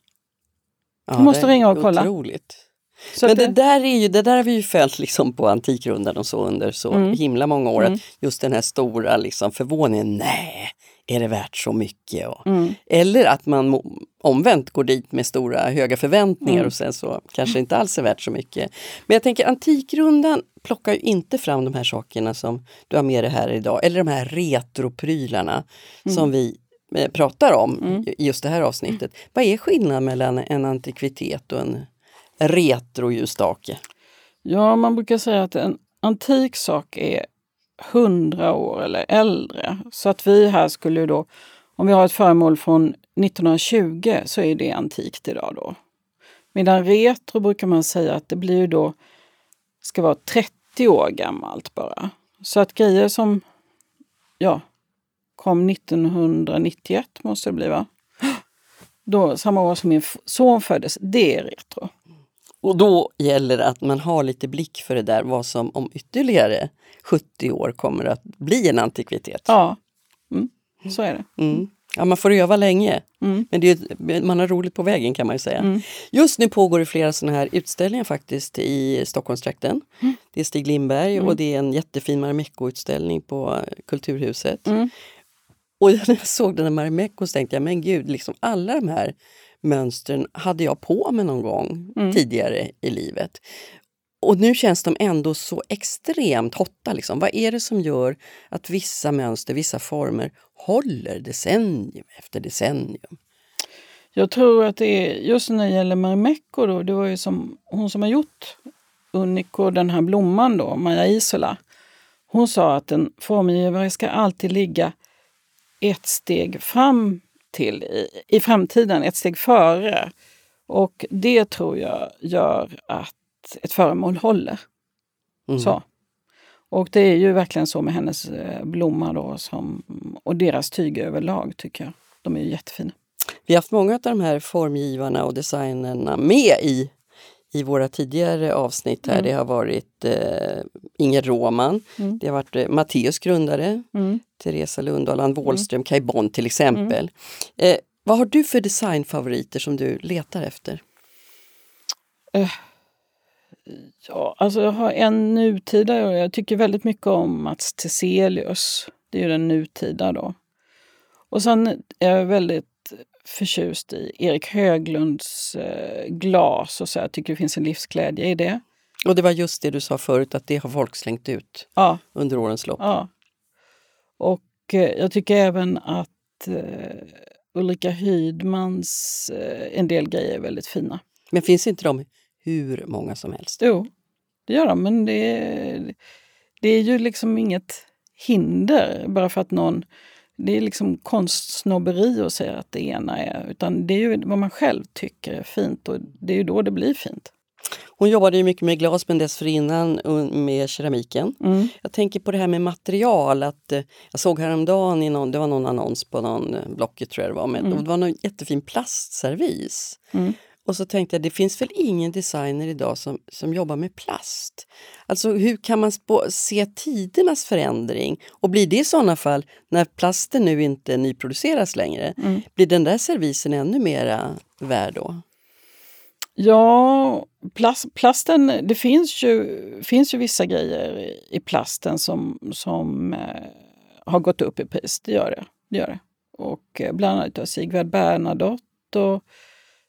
Ja, jag måste ringa och kolla. Otroligt. Så Men det, det, där är ju, det där har vi ju följt liksom på Antikrundan och så under så Mm. himla många år. Mm. Att just den här stora liksom förvåningen, nej, är det värt så mycket? Och, mm, Eller att man omvänt går dit med stora höga förväntningar Mm. och sen så kanske inte alls är värt så mycket. Men jag tänker Antikrundan plockar ju inte fram de här sakerna som du har med dig här idag, eller de här retroprylarna Mm. som vi eh, pratar om i just det här avsnittet. Vad är skillnaden mellan en antikvitet och en retroljusstake? ja, man brukar säga att en antik sak är 100 år eller äldre. Så att vi här skulle då, om vi har ett föremål från 1920 så är det antikt idag då. Medan retro brukar man säga att det blir ju då, ska vara 30 år gammalt bara. Så att grejer som, ja, kom 1991 måste det bli va? Då, samma år som min son föddes, det är retro. Och då gäller det att man har lite blick för det där, vad som om ytterligare 70 år kommer att bli en antikvitet. Ja, mm, så är det. Mm. Ja, man får öva länge, Mm. men det är, man har roligt på vägen kan man ju säga. Mm. Just nu pågår det flera sådana här utställningar faktiskt i Stockholmstrakten. Mm. Det är Stig Lindberg och det är en jättefin Marimekko-utställning på Kulturhuset. Mm. Och när jag såg den här Marimekko så tänkte jag, men gud, liksom alla de här mönstren hade jag på mig någon gång Mm. tidigare i livet. Och nu känns de ändå så extremt hotta. Liksom. Vad är det som gör att vissa mönster, vissa former håller decennium efter decennium? Jag tror att det är, just när det gäller Marimekko då, det var ju som hon som har gjort Unico, den här blomman då, Maja Isola. Hon sa att en formgivare ska alltid ligga ett steg fram till i, i framtiden, ett steg före. Och det tror jag gör att ett föremål håller. Mm. Så. Och det är ju verkligen så med hennes eh, blomma då som, och deras tyg överlag tycker jag. De är ju jättefina. Vi har haft många av de här formgivarna och designerna med i, i våra tidigare avsnitt. här. Mm. Det har varit eh, Inger Råman, Mm. det har varit eh, Matteus grundare, Mm. Teresa Lundahl, Ann Wåhlström, Kaj Bond till exempel. Eh, vad har du för designfavoriter som du letar efter? Ja, alltså jag har en nutida och jag tycker väldigt mycket om Mats Teselius. Det är ju den nutida då. Och sen är jag väldigt förtjust i Erik Höglunds eh, glas och så. Jag tycker det finns en livsglädje i det. Och det var just det du sa förut, att det har folk slängt ut Ja, under årens lopp. ja. Och eh, jag tycker även att eh, Ulrika Hydmans en del grejer är väldigt fina. Men finns inte de hur många som helst? Jo, det gör de, men det det är ju liksom inget hinder bara för att någon... Det är liksom konstsnobberi att säga att det ena är... Utan det är ju vad man själv tycker är fint och det är ju då det blir fint. Hon jobbade ju mycket med glas men dessförinnan med keramiken. Mm. Jag tänker på det här med material. Att, eh, jag såg häromdagen i någon, det var någon annons på någon eh, Blocket tror jag det var, med, Mm. det var någon jättefin plastservis. Mm. Och så tänkte jag, det finns väl ingen designer idag som, som jobbar med plast? Alltså hur kan man spå, se tidernas förändring? Och blir det i sådana fall, när plasten nu inte nyproduceras längre, Mm. blir den där servisen ännu mera värd då? Ja, plast, plasten, det finns ju, finns ju vissa grejer i- plasten som, som eh, har gått upp i pris. Det gör det. det, gör det. Och eh, bland annat av Sigvard Bernadotte och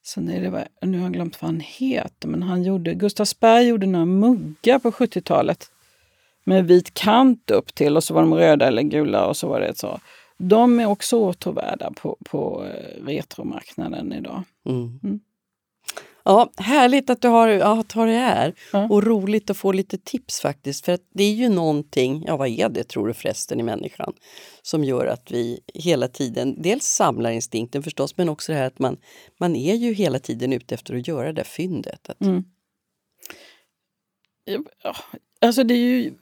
sen är det, nu har jag glömt vad han heter, men han gjorde, Gustavsberg gjorde några muggar på 70-talet med vit kant upp till och så var de röda eller gula och så var det så. De är också återvärda på, på eh, retromarknaden idag. Mm. Mm. Ja, härligt att du har, ja, tar det här. Ja. Och roligt att få lite tips faktiskt. För att det är ju någonting, ja vad är det tror du förresten i människan, som gör att vi hela tiden, dels samlar instinkten förstås, men också det här att man, man är ju hela tiden ute efter att göra det där fyndet. Att, Mm. Ja, Alltså det är ju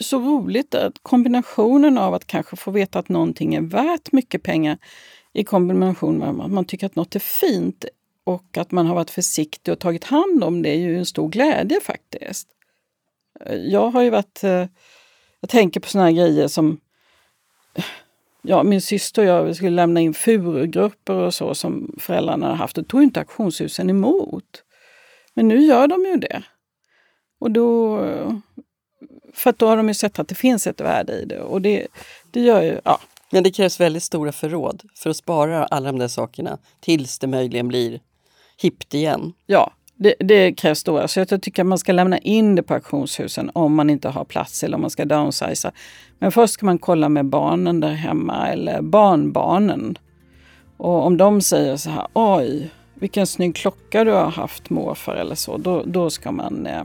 så roligt att kombinationen av att kanske få veta att någonting är värt mycket pengar i kombination med att man tycker att något är fint och att man har varit försiktig och tagit hand om det är ju en stor glädje faktiskt. Jag har ju varit... Eh, jag tänker på såna här grejer som... Ja, min syster och jag skulle lämna in furugrupper och så som föräldrarna har haft. Det tog inte auktionshusen emot. Men nu gör de ju det. Och då... För att då har de ju sett att det finns ett värde i det. Och det, det gör ju... Ja, Men det krävs väldigt stora förråd för att spara alla de där sakerna tills det möjligen blir hippt igen. ja det, det krävs stora. Så jag tycker att man ska lämna in det på auktionshusen om man inte har plats eller om man ska downsiza. Men först ska man kolla med barnen där hemma eller barnbarnen. Och om de säger så här, oj, vilken snygg klocka du har haft morfar eller så, då, då ska man eh,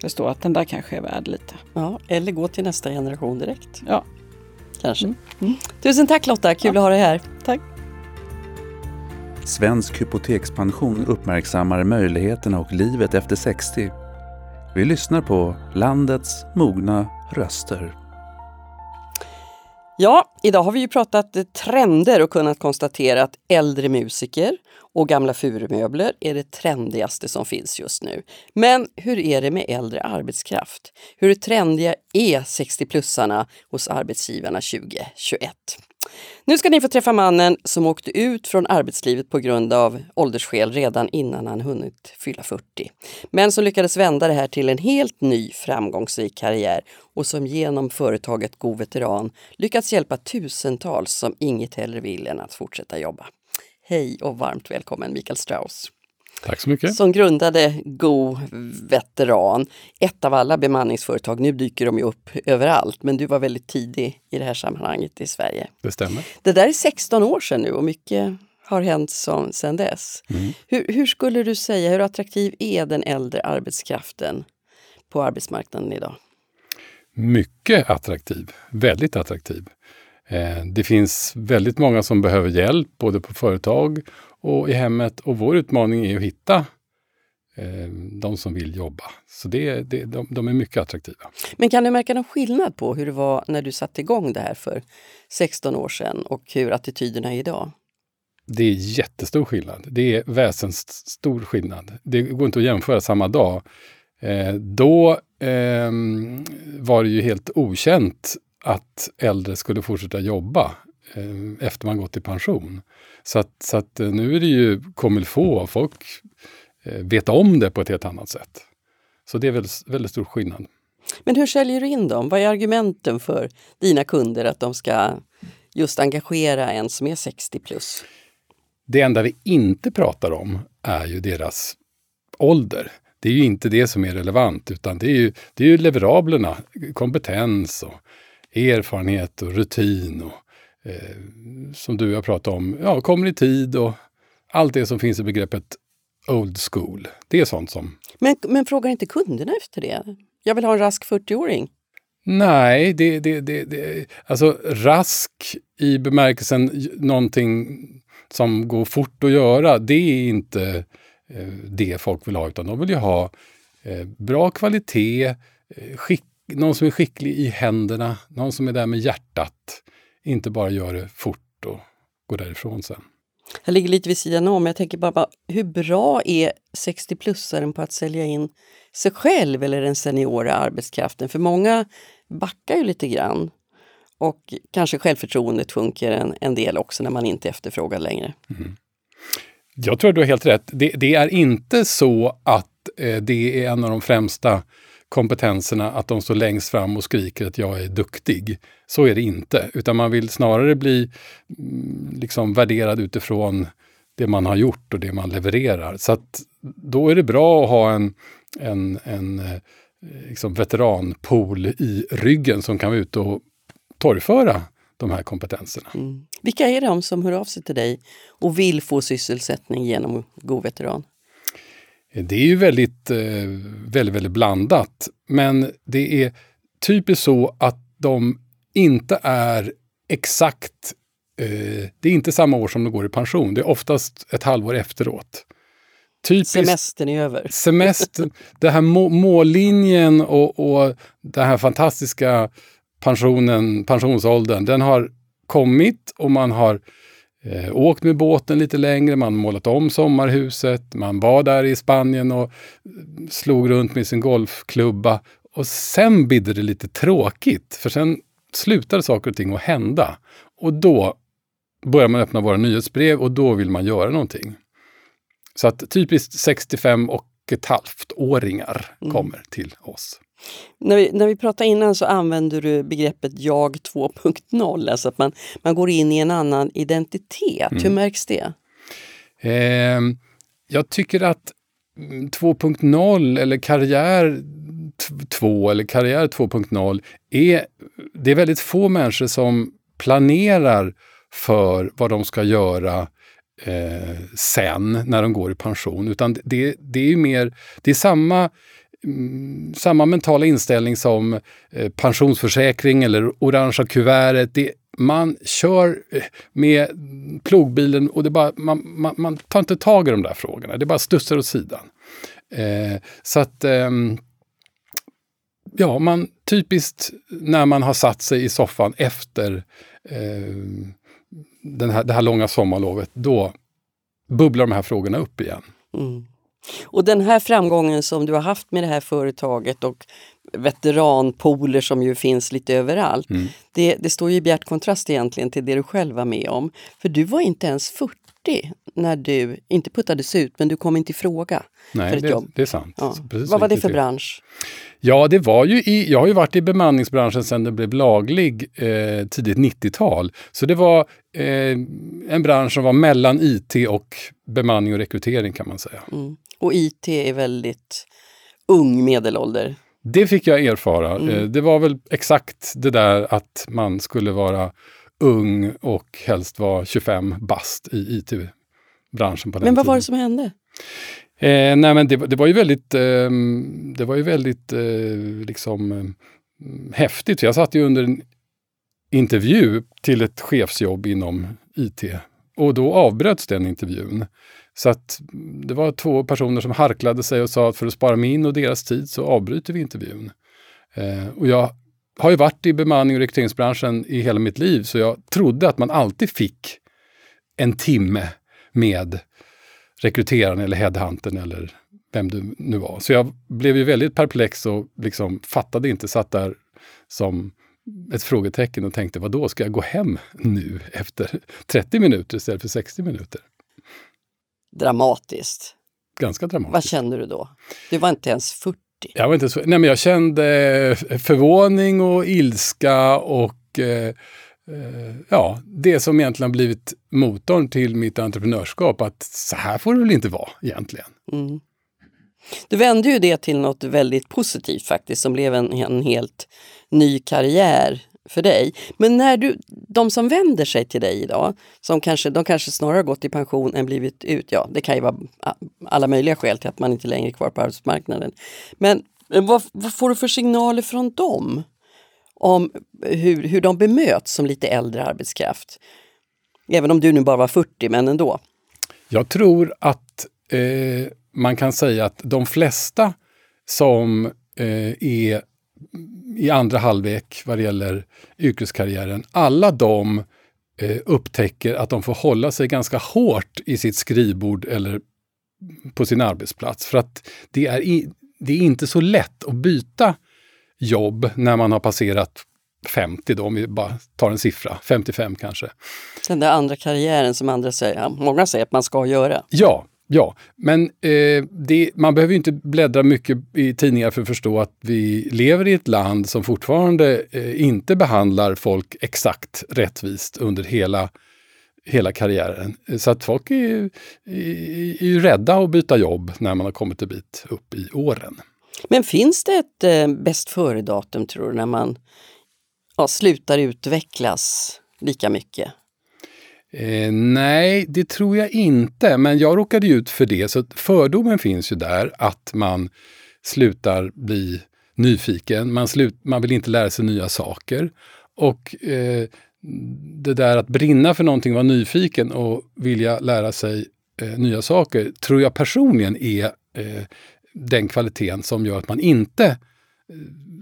förstå att den där kanske är värd lite. Ja, eller gå till nästa generation direkt. Ja. Kanske. Tusen tack Lotta, kul att ha dig här. Tack! Svensk hypotekspension uppmärksammar möjligheterna och livet efter 60. Vi lyssnar på landets mogna röster. Ja, idag har vi ju pratat trender och kunnat konstatera att äldre musiker och gamla furumöbler är det trendigaste som finns just nu. Men hur är det med äldre arbetskraft? Hur trendiga är 60-plussarna hos arbetsgivarna 2021? Nu ska ni få träffa mannen som åkte ut från arbetslivet på grund av åldersskäl redan innan han hunnit fylla 40. Men som lyckades vända det här till en helt ny framgångsrik karriär och som genom företaget God Veteran lyckats hjälpa tusentals som inget hellre vill än att fortsätta jobba. Hej och varmt välkommen Mikael Strauss Tack så mycket. som grundade Go Veteran. Ett av alla bemanningsföretag, nu dyker de ju upp överallt, men du var väldigt tidig i det här sammanhanget i Sverige. Det stämmer. Det där är 16 år sedan nu och mycket har hänt som, sedan dess. Mm. Hur, hur skulle du säga, hur attraktiv är den äldre arbetskraften på arbetsmarknaden idag? Mycket attraktiv. Väldigt attraktiv. Eh, Det finns väldigt många som behöver hjälp, både på företag och i hemmet. Och vår utmaning är att hitta eh, de som vill jobba. Så det, det, de, de är mycket attraktiva. Men kan du märka någon skillnad på hur det var när du satte igång det här för 16 år sedan och hur attityderna är idag? Det är jättestor skillnad. Det är väsenssstor skillnad. Det går inte att jämföra samma dag. Eh, då ehm, var det ju helt okänt att äldre skulle fortsätta jobba eh, efter man gått i pension. Så att, så att eh, nu är det ju faut. Folk eh, vet om det på ett helt annat sätt. Så det är väldigt, väldigt stor skillnad. Men hur säljer du in dem? Vad är argumenten för dina kunder att de ska just engagera en som är 60 plus? Det enda vi inte pratar om är ju deras ålder. Det är ju inte det som är relevant, utan det är ju, det är ju leverablerna, kompetens och erfarenhet och rutin och eh, som du har pratat om, ja, kommer i tid och allt det som finns i begreppet old school. Det är sånt som Men, men frågar inte kunderna efter det? Jag vill ha en rask 40-åring. Nej, det, det, det, det, alltså rask i bemärkelsen någonting som går fort att göra, det är inte eh, det folk vill ha, utan de vill ju ha eh, bra kvalitet, eh, skick, någon som är skicklig i händerna, någon som är där med hjärtat. Inte bara gör det fort och går därifrån sen. Jag ligger lite vid sidan om, jag tänker bara, hur bra är 60-plussaren på att sälja in sig själv eller den seniora arbetskraften? För många backar ju lite grann. Och kanske självförtroendet sjunker en, en del också när man inte efterfrågar längre. Mm. Jag tror du har helt rätt. Det, det är inte så att eh, det är en av de främsta kompetenserna att de står längst fram och skriker att jag är duktig. Så är det inte, utan man vill snarare bli mm, liksom värderad utifrån det man har gjort och det man levererar. Så att då är det bra att ha en, en, en eh, liksom veteranpool i ryggen som kan vara ute och torgföra de här kompetenserna. Mm. Vilka är de som hör av sig till dig och vill få sysselsättning genom God veteran? Det är ju väldigt, eh, väldigt, väldigt blandat. Men det är typiskt så att de inte är exakt eh, det är inte samma år som de går i pension. Det är oftast ett halvår efteråt. Typiskt, Semestern är över. Semestern, det här må, mållinjen och, och den här fantastiska pensionen, pensionsåldern, den har kommit och man har eh, åkt med båten lite längre, man målat om sommarhuset, man var där i Spanien och slog runt med sin golfklubba. Och sen bidde det lite tråkigt, för sen slutade saker och ting att hända. Och då börjar man öppna våra nyhetsbrev och då vill man göra någonting. Så att typiskt 65 och ett halvt åringar mm. kommer till oss. När vi, när vi pratade innan så använder du begreppet jag 2.0, alltså att man, man går in i en annan identitet. Mm. Hur märks det? Eh, jag tycker att 2.0 eller karriär 2 eller karriär 2.0 är, det är väldigt få människor som planerar för vad de ska göra eh, sen när de går i pension. Utan det, det är mer, det är samma Mm, Mm, samma mentala inställning som eh, pensionsförsäkring eller orangea kuvertet. Det, man kör eh, med plogbilen och det bara, man, man, man, tar inte tag i de där frågorna. Det bara studsar åt sidan. Eh, så att eh, ja, man typiskt när man har satt sig i soffan efter eh, den här, det här långa sommarlovet, då bubblar de här frågorna upp igen. Mm. Och den här framgången som du har haft med det här företaget och veteranpooler som ju finns lite överallt. Mm. Det, det står ju i bjärt kontrast egentligen till det du själv var med om. För du var inte ens 40 när du, inte puttades ut, men du kom inte i fråga Nej, för ett det, jobb. det är sant. Ja. Vad var det för bransch? Ja, det var ju i, jag har ju varit i bemanningsbranschen sedan det blev laglig eh, tidigt 90-tal. Så det var eh, en bransch som var mellan IT och bemanning och rekrytering kan man säga. Mm. Och IT är väldigt ung medelålder. Det fick jag erfara. Mm. Eh, det var väl exakt det där att man skulle vara ung och helst vara 25 bast i IT-branschen på den Men vad tiden. var det som hände? Eh, nej men det, det, var ju väldigt, eh, det var ju väldigt eh, liksom eh, häftigt. Jag satt ju under en intervju till ett chefsjobb inom IT och då avbröts den intervjun. Så att det var två personer som harklade sig och sa att för att spara min och deras tid så avbryter vi intervjun. Eh, och jag har ju varit i bemanning och rekryteringsbranschen i hela mitt liv så jag trodde att man alltid fick en timme med rekryteraren eller headhuntern eller vem du nu var. Så jag blev ju väldigt perplex och liksom fattade inte, satt där som ett frågetecken och tänkte, vad då ska jag gå hem nu efter 30 minuter istället för 60 minuter? Dramatiskt. Ganska dramatiskt. Vad kände du då? Du var inte ens 40. Jag, var inte så, nej men jag kände förvåning och ilska och eh, eh, ja, det som egentligen blivit motorn till mitt entreprenörskap. Att så här får det väl inte vara egentligen. Mm. Du vände ju det till något väldigt positivt faktiskt, som blev en, en helt ny karriär för dig. Men när du, de som vänder sig till dig idag, som kanske, de kanske snarare gått i pension än blivit ut, ja det kan ju vara alla möjliga skäl till att man inte längre är kvar på arbetsmarknaden. Men vad, vad får du för signaler från dem? Om hur, hur de bemöts som lite äldre arbetskraft? Även om du nu bara var 40, men ändå. Jag tror att eh, man kan säga att de flesta som eh, är i andra halvlek vad det gäller yrkeskarriären, alla de eh, upptäcker att de får hålla sig ganska hårt i sitt skrivbord eller på sin arbetsplats. För att det är, i, det är inte så lätt att byta jobb när man har passerat 50 då, om vi bara tar en siffra, 55 kanske. Den där andra karriären som andra säger, många säger att man ska göra. Ja, ja. men eh, det, man behöver inte bläddra mycket i tidningar för att förstå att vi lever i ett land som fortfarande eh, inte behandlar folk exakt rättvist under hela hela karriären. Eh, så att folk är, är, är ju rädda att byta jobb när man har kommit en bit upp i åren. Men finns det ett eh, bäst före-datum tror du, när man ja, slutar utvecklas lika mycket? Eh, nej, det tror jag inte, men jag råkade ut för det. Så fördomen finns ju där att man slutar bli nyfiken, man, slut, man vill inte lära sig nya saker. Och eh, det där att brinna för någonting, vara nyfiken och vilja lära sig eh, nya saker, tror jag personligen är eh, den kvaliteten som gör att man inte eh,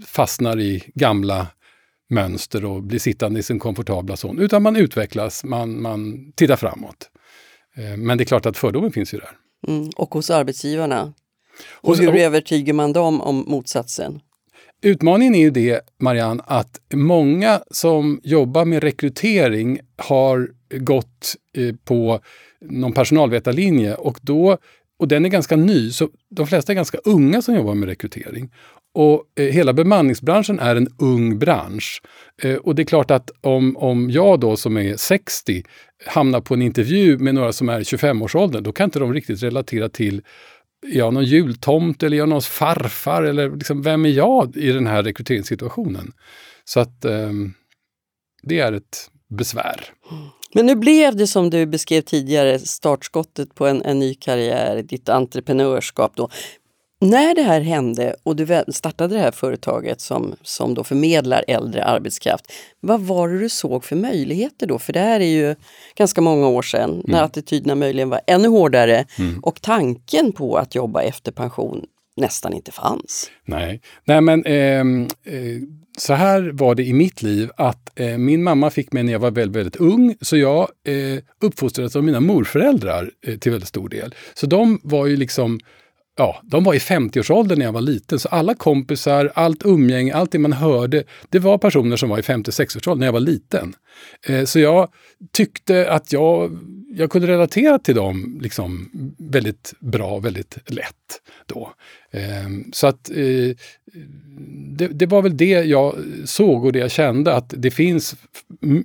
fastnar i gamla mönster och blir sittande i sin komfortabla zon, utan man utvecklas, man, man tittar framåt. Eh, men det är klart att fördomen finns ju där. Mm, och hos arbetsgivarna. Och, och hur och, övertygar man dem om motsatsen? Utmaningen är ju det, Marianne, att många som jobbar med rekrytering har gått eh, på någon personalvetarlinje och, då, och den är ganska ny, så de flesta är ganska unga som jobbar med rekrytering. Och eh, hela bemanningsbranschen är en ung bransch. Eh, och det är klart att om, om jag då som är 60 hamnar på en intervju med några som är 25-årsåldern, då kan inte de riktigt relatera till är jag någon jultomt eller är jag någons farfar? Eller liksom, vem är jag i den här rekryteringssituationen? Så att eh, det är ett besvär. Men nu blev det som du beskrev tidigare, startskottet på en, en ny karriär, ditt entreprenörskap. Då. När det här hände och du startade det här företaget som, som då förmedlar äldre arbetskraft, vad var det du såg för möjligheter då? För det här är ju ganska många år sedan mm. när attityderna möjligen var ännu hårdare mm. och tanken på att jobba efter pension nästan inte fanns. Nej, Nej men eh, eh, så här var det i mitt liv att eh, min mamma fick mig när jag var väldigt, väldigt ung, så jag eh, uppfostrades av mina morföräldrar eh, till väldigt stor del. Så de var ju liksom ja, de var i 50-årsåldern när jag var liten, så alla kompisar, allt umgänge, allt det man hörde, det var personer som var i 50-60-årsåldern när jag var liten. Eh, så jag tyckte att jag, jag kunde relatera till dem liksom väldigt bra, väldigt lätt då. Eh, så att eh, det, det, var väl det jag såg och det jag kände, att det finns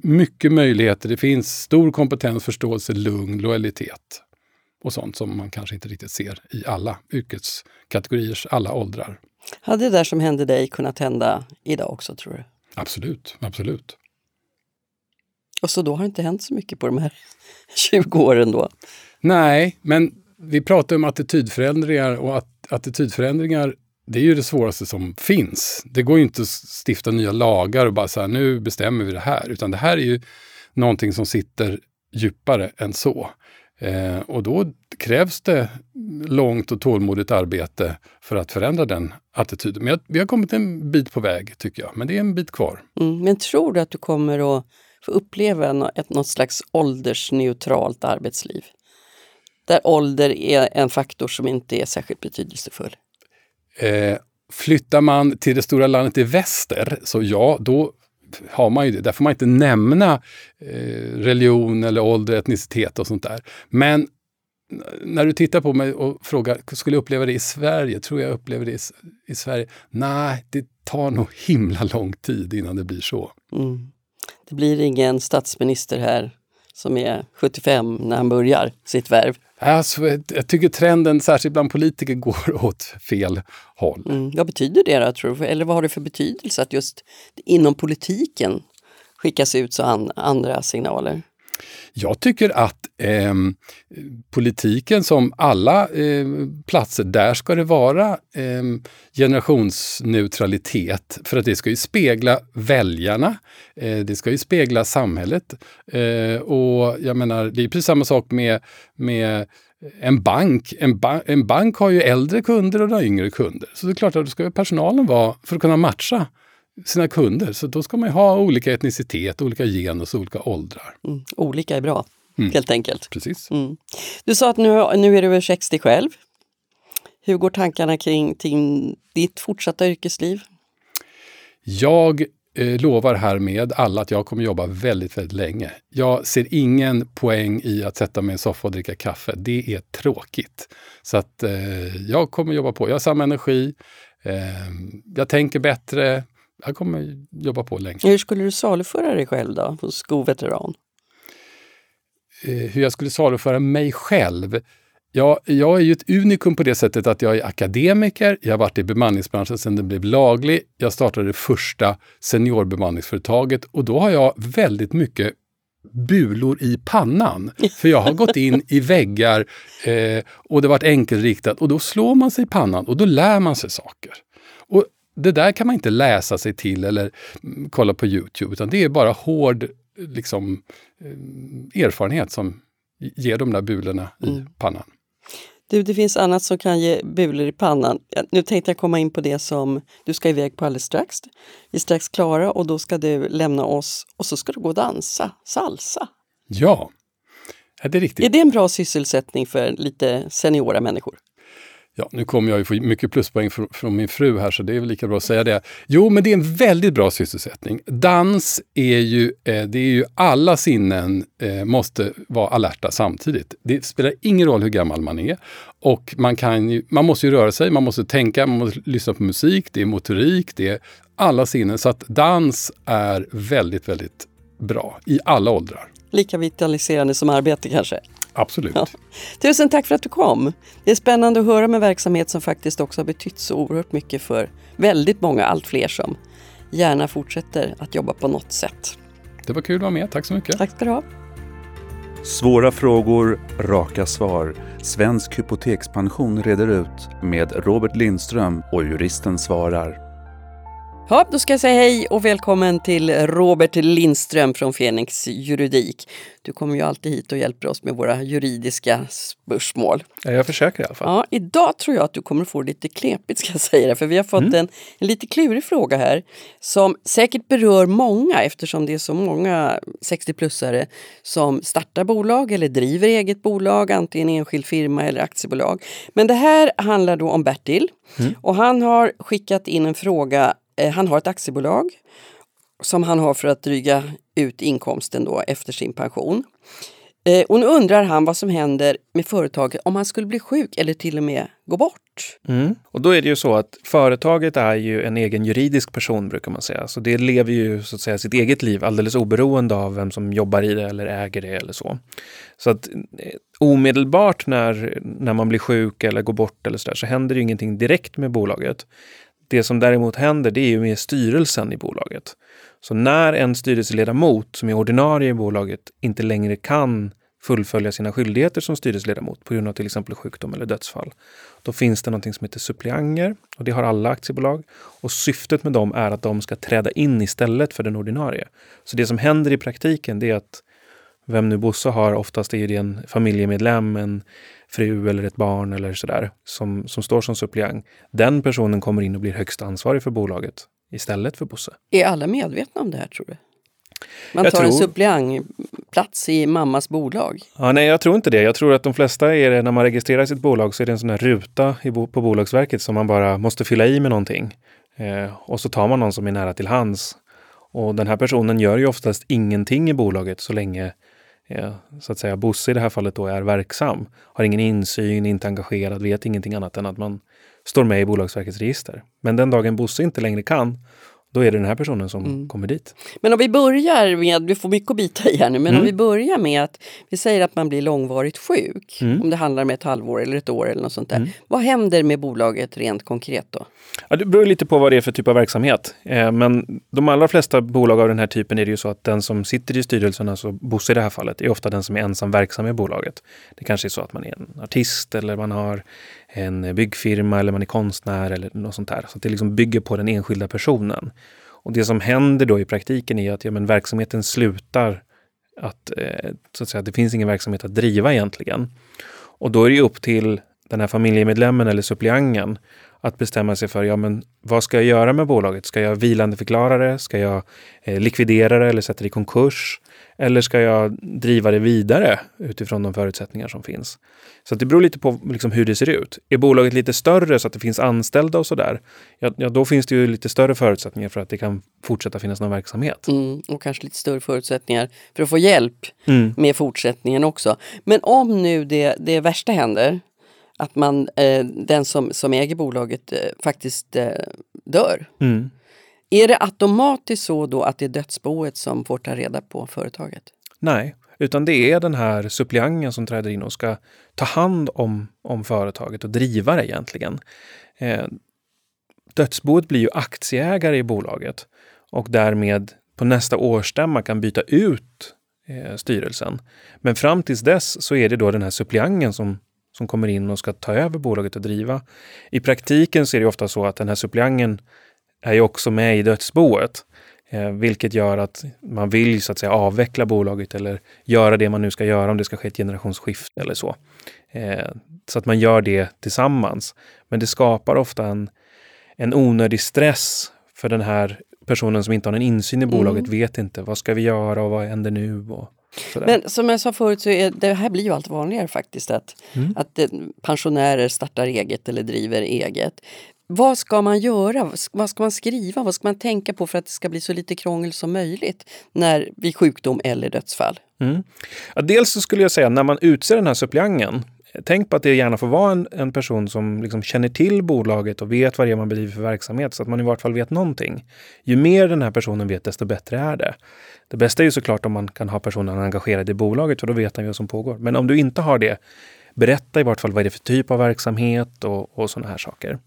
mycket möjligheter, det finns stor kompetens, förståelse, lugn, lojalitet och sånt som man kanske inte riktigt ser i alla yrkeskategoriers alla åldrar. Hade det där som hände dig kunnat hända idag också tror du? Absolut, absolut. Och så då har det inte hänt så mycket på de här 20 åren då? Nej, men vi pratar om attitydförändringar och att attitydförändringar det är ju det svåraste som finns. Det går ju inte att stifta nya lagar och bara säga nu bestämmer vi det här, utan det här är ju någonting som sitter djupare än så. Eh, och då krävs det långt och tålmodigt arbete för att förändra den attityden. Men vi har kommit en bit på väg tycker jag, men det är en bit kvar. Mm, men tror du att du kommer att få uppleva ett, något slags åldersneutralt arbetsliv? Där ålder är en faktor som inte är särskilt betydelsefull? Eh, flyttar man till det stora landet i väster, så ja, då har man ju det. Där får man inte nämna eh, religion eller ålder, etnicitet och sånt där. Men när du tittar på mig och frågar, skulle jag uppleva det i Sverige? Tror jag upplever det i, i Sverige? Nej, det tar nog himla lång tid innan det blir så. Mm. Det blir ingen statsminister här som är 75 när han börjar sitt värv. Alltså, jag tycker trenden, särskilt bland politiker, går åt fel håll. Mm. Vad betyder det då, tror du? Eller vad har det för betydelse att just inom politiken skickas ut så an andra signaler? Jag tycker att eh, politiken som alla eh, platser, där ska det vara eh, generationsneutralitet. För att det ska ju spegla väljarna, eh, det ska ju spegla samhället. Eh, och jag menar, det är precis samma sak med, med en bank. En, ba en bank har ju äldre kunder och har yngre kunder. Så det är klart att då ska personalen vara, för att kunna matcha sina kunder. Så då ska man ha olika etnicitet, olika genus och olika åldrar. Mm. Olika är bra, mm. helt enkelt. Precis. Mm. Du sa att nu, nu är du över 60 själv. Hur går tankarna kring, kring ditt fortsatta yrkesliv? Jag eh, lovar härmed alla att jag kommer jobba väldigt, väldigt länge. Jag ser ingen poäng i att sätta mig i en soffa och dricka kaffe. Det är tråkigt. Så att eh, jag kommer jobba på. Jag har samma energi. Eh, jag tänker bättre jag kommer jobba på länge. Hur skulle du saluföra dig själv då, hos Skoveteran? Eh, hur jag skulle saluföra mig själv? Ja, jag är ju ett unikum på det sättet att jag är akademiker. Jag har varit i bemanningsbranschen sedan den blev laglig. Jag startade det första seniorbemanningsföretaget och då har jag väldigt mycket bulor i pannan. För jag har gått in i väggar eh, och det har varit enkelriktat och då slår man sig i pannan och då lär man sig saker. Det där kan man inte läsa sig till eller mm, kolla på Youtube, utan det är bara hård liksom, eh, erfarenhet som ger de där bulorna i mm. pannan. Du, det finns annat som kan ge bulor i pannan. Nu tänkte jag komma in på det som du ska iväg på alldeles strax. Vi är strax klara och då ska du lämna oss och så ska du gå och dansa salsa. Ja, det är riktigt. Är det en bra sysselsättning för lite seniora människor? Ja, nu kommer jag ju få mycket pluspoäng från, från min fru här, så det är väl lika bra att säga det. Jo, men det är en väldigt bra sysselsättning. Dans är ju, eh, det är ju alla sinnen eh, måste vara alerta samtidigt. Det spelar ingen roll hur gammal man är. Och man, kan ju, man måste ju röra sig, man måste tänka, man måste lyssna på musik, det är motorik, det är alla sinnen. Så att dans är väldigt, väldigt bra i alla åldrar. Lika vitaliserande som arbete kanske? Absolut. Ja. Tusen tack för att du kom. Det är spännande att höra med verksamhet som faktiskt också har betytt så oerhört mycket för väldigt många, allt fler som gärna fortsätter att jobba på något sätt. Det var kul att vara med. Tack så mycket. Tack ska du ha. Svåra frågor, raka svar. Svensk hypotekspension reder ut med Robert Lindström och juristen svarar. Ja, då ska jag säga hej och välkommen till Robert Lindström från Fenix Juridik. Du kommer ju alltid hit och hjälper oss med våra juridiska spörsmål. Jag försöker i alla fall. Ja, idag tror jag att du kommer få det lite knepigt ska jag säga för vi har fått mm. en, en lite klurig fråga här som säkert berör många eftersom det är så många 60-plussare som startar bolag eller driver eget bolag, antingen enskild firma eller aktiebolag. Men det här handlar då om Bertil mm. och han har skickat in en fråga Eh, han har ett aktiebolag som han har för att dryga ut inkomsten då efter sin pension. Eh, och nu undrar han vad som händer med företaget om han skulle bli sjuk eller till och med gå bort. Mm. Och då är det ju så att företaget är ju en egen juridisk person brukar man säga. Så det lever ju så att säga sitt eget liv alldeles oberoende av vem som jobbar i det eller äger det eller så. Så att eh, omedelbart när, när man blir sjuk eller går bort eller så där så händer det ju ingenting direkt med bolaget. Det som däremot händer, det är ju med styrelsen i bolaget. Så när en styrelseledamot som är ordinarie i bolaget inte längre kan fullfölja sina skyldigheter som styrelseledamot på grund av till exempel sjukdom eller dödsfall. Då finns det någonting som heter suppleanter och det har alla aktiebolag. Och syftet med dem är att de ska träda in istället för den ordinarie. Så det som händer i praktiken det är att vem nu Bosse har, oftast är det en familjemedlem, en fru eller ett barn eller sådär som, som står som suppleant. Den personen kommer in och blir högst ansvarig för bolaget istället för Bosse. Är alla medvetna om det här tror du? Man tar tror... en suppleantplats i mammas bolag? Ja, nej, jag tror inte det. Jag tror att de flesta är det, när man registrerar sitt bolag så är det en sån här ruta i, på Bolagsverket som man bara måste fylla i med någonting. Eh, och så tar man någon som är nära till hands. Och den här personen gör ju oftast ingenting i bolaget så länge Eh, så att säga Bosse i det här fallet då är verksam, har ingen insyn, inte engagerad, vet ingenting annat än att man står med i Bolagsverkets register. Men den dagen Bosse inte längre kan, då är det den här personen som Mm. kommer dit. Men om vi börjar med, du får mycket att bita i här nu, men Mm. om vi börjar med att vi säger att man blir långvarigt sjuk. Mm. Om det handlar om ett halvår eller ett år eller något sånt där. Mm. Vad händer med bolaget rent konkret då? Ja, det beror lite på vad det är för typ av verksamhet. Eh, men de allra flesta bolag av den här typen är det ju så att den som sitter i styrelsen, alltså Bosse i det här fallet, är ofta den som är ensam verksam i bolaget. Det kanske är så att man är en artist eller man har en byggfirma eller man är konstnär eller något sånt där. Så att det liksom bygger på den enskilda personen. Och det som händer då i praktiken är att ja, men verksamheten slutar att, eh, så att säga, det finns ingen verksamhet att driva egentligen. Och då är det ju upp till den här familjemedlemmen eller suppleanten att bestämma sig för, ja men vad ska jag göra med bolaget? Ska jag vilandeförklara det? Ska jag eh, likvidera det eller sätta det i konkurs? Eller ska jag driva det vidare utifrån de förutsättningar som finns? Så det beror lite på liksom hur det ser ut. Är bolaget lite större så att det finns anställda och sådär, ja, ja då finns det ju lite större förutsättningar för att det kan fortsätta finnas någon verksamhet. Mm, och kanske lite större förutsättningar för att få hjälp Mm. med fortsättningen också. Men om nu det, det värsta händer, att man, eh, den som, som äger bolaget eh, faktiskt eh, dör. Mm. Är det automatiskt så då att det är dödsboet som får ta reda på företaget? Nej, utan det är den här suppleanten som träder in och ska ta hand om, om företaget och driva det egentligen. Eh, dödsboet blir ju aktieägare i bolaget och därmed på nästa årsstämma kan byta ut eh, styrelsen. Men fram tills dess så är det då den här suppleanten som, som kommer in och ska ta över bolaget och driva. I praktiken så är det ofta så att den här suppleanten är ju också med i dödsboet. Eh, vilket gör att man vill så att säga avveckla bolaget eller göra det man nu ska göra om det ska ske ett generationsskifte eller så. Eh, så att man gör det tillsammans. Men det skapar ofta en, en onödig stress för den här personen som inte har någon insyn i bolaget, vet inte vad ska vi göra och vad händer nu? Och sådär. Men som jag sa förut så är det här blir ju allt vanligare faktiskt att, Mm. att eh, pensionärer startar eget eller driver eget. Vad ska man göra? Vad ska- man skriva? Vad ska man tänka på för att det ska bli så lite krångel som möjligt när vid sjukdom eller dödsfall? Mm. Ja, dels så skulle jag säga när man utser den här suppleanten, tänk på att det gärna får vara en, en person som liksom känner till bolaget och vet vad det är man bedriver för verksamhet så att man i vart fall vet någonting. Ju mer den här personen vet, desto bättre är det. Det bästa är ju såklart om man kan ha personen engagerad i bolaget för då vet han ju vad som pågår. Men om du inte har det, berätta i vart fall vad är det för typ av verksamhet och, och sådana här saker.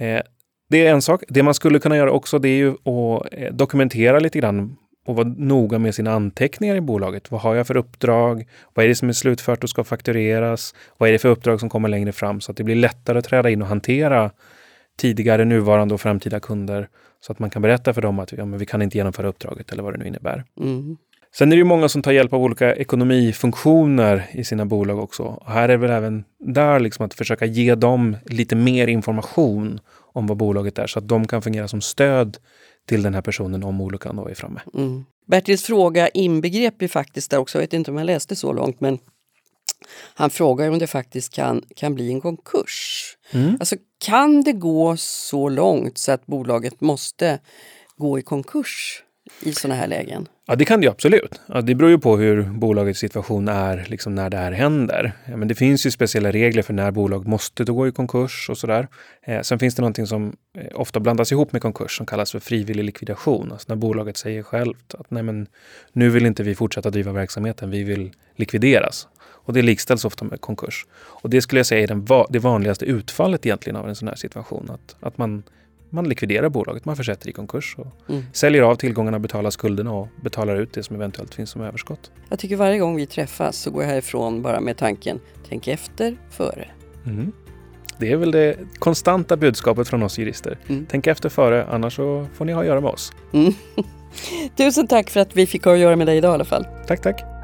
Eh, det är en sak. Det man skulle kunna göra också det är ju att eh, dokumentera lite grann och vara noga med sina anteckningar i bolaget. Vad har jag för uppdrag? Vad är det som är slutfört och ska faktureras? Vad är det för uppdrag som kommer längre fram? Så att det blir lättare att träda in och hantera tidigare, nuvarande och framtida kunder. Så att man kan berätta för dem att ja, men vi kan inte genomföra uppdraget eller vad det nu innebär. Mm. Sen är det ju många som tar hjälp av olika ekonomifunktioner i sina bolag också. Och här är väl även där liksom att försöka ge dem lite mer information om vad bolaget är så att de kan fungera som stöd till den här personen om olyckan då är framme. Mm. Bertils fråga inbegrep ju faktiskt där också, jag vet inte om jag läste så långt, men han frågar om det faktiskt kan, kan bli en konkurs. Mm. Alltså kan det gå så långt så att bolaget måste gå i konkurs i sådana här lägen? Ja, det kan det ju absolut. Ja, det beror ju på hur bolagets situation är liksom när det här händer. Ja, men det finns ju speciella regler för när bolag måste då gå i konkurs och sådär. Eh, sen finns det någonting som eh, ofta blandas ihop med konkurs som kallas för frivillig likvidation. Alltså när bolaget säger självt att nej men nu vill inte vi fortsätta driva verksamheten, vi vill likvideras. Och det likställs ofta med konkurs. Och det skulle jag säga är den va- det vanligaste utfallet egentligen av en sån här situation. Att, att man, man likviderar bolaget, man försätter i konkurs och Mm. säljer av tillgångarna, betalar skulderna och betalar ut det som eventuellt finns som överskott. Jag tycker varje gång vi träffas så går jag härifrån bara med tanken, tänk efter före. Mm. Det är väl det konstanta budskapet från oss jurister. Mm. Tänk efter före, annars så får ni ha att göra med oss. Mm. Tusen tack för att vi fick ha att göra med dig idag i alla fall. Tack, tack.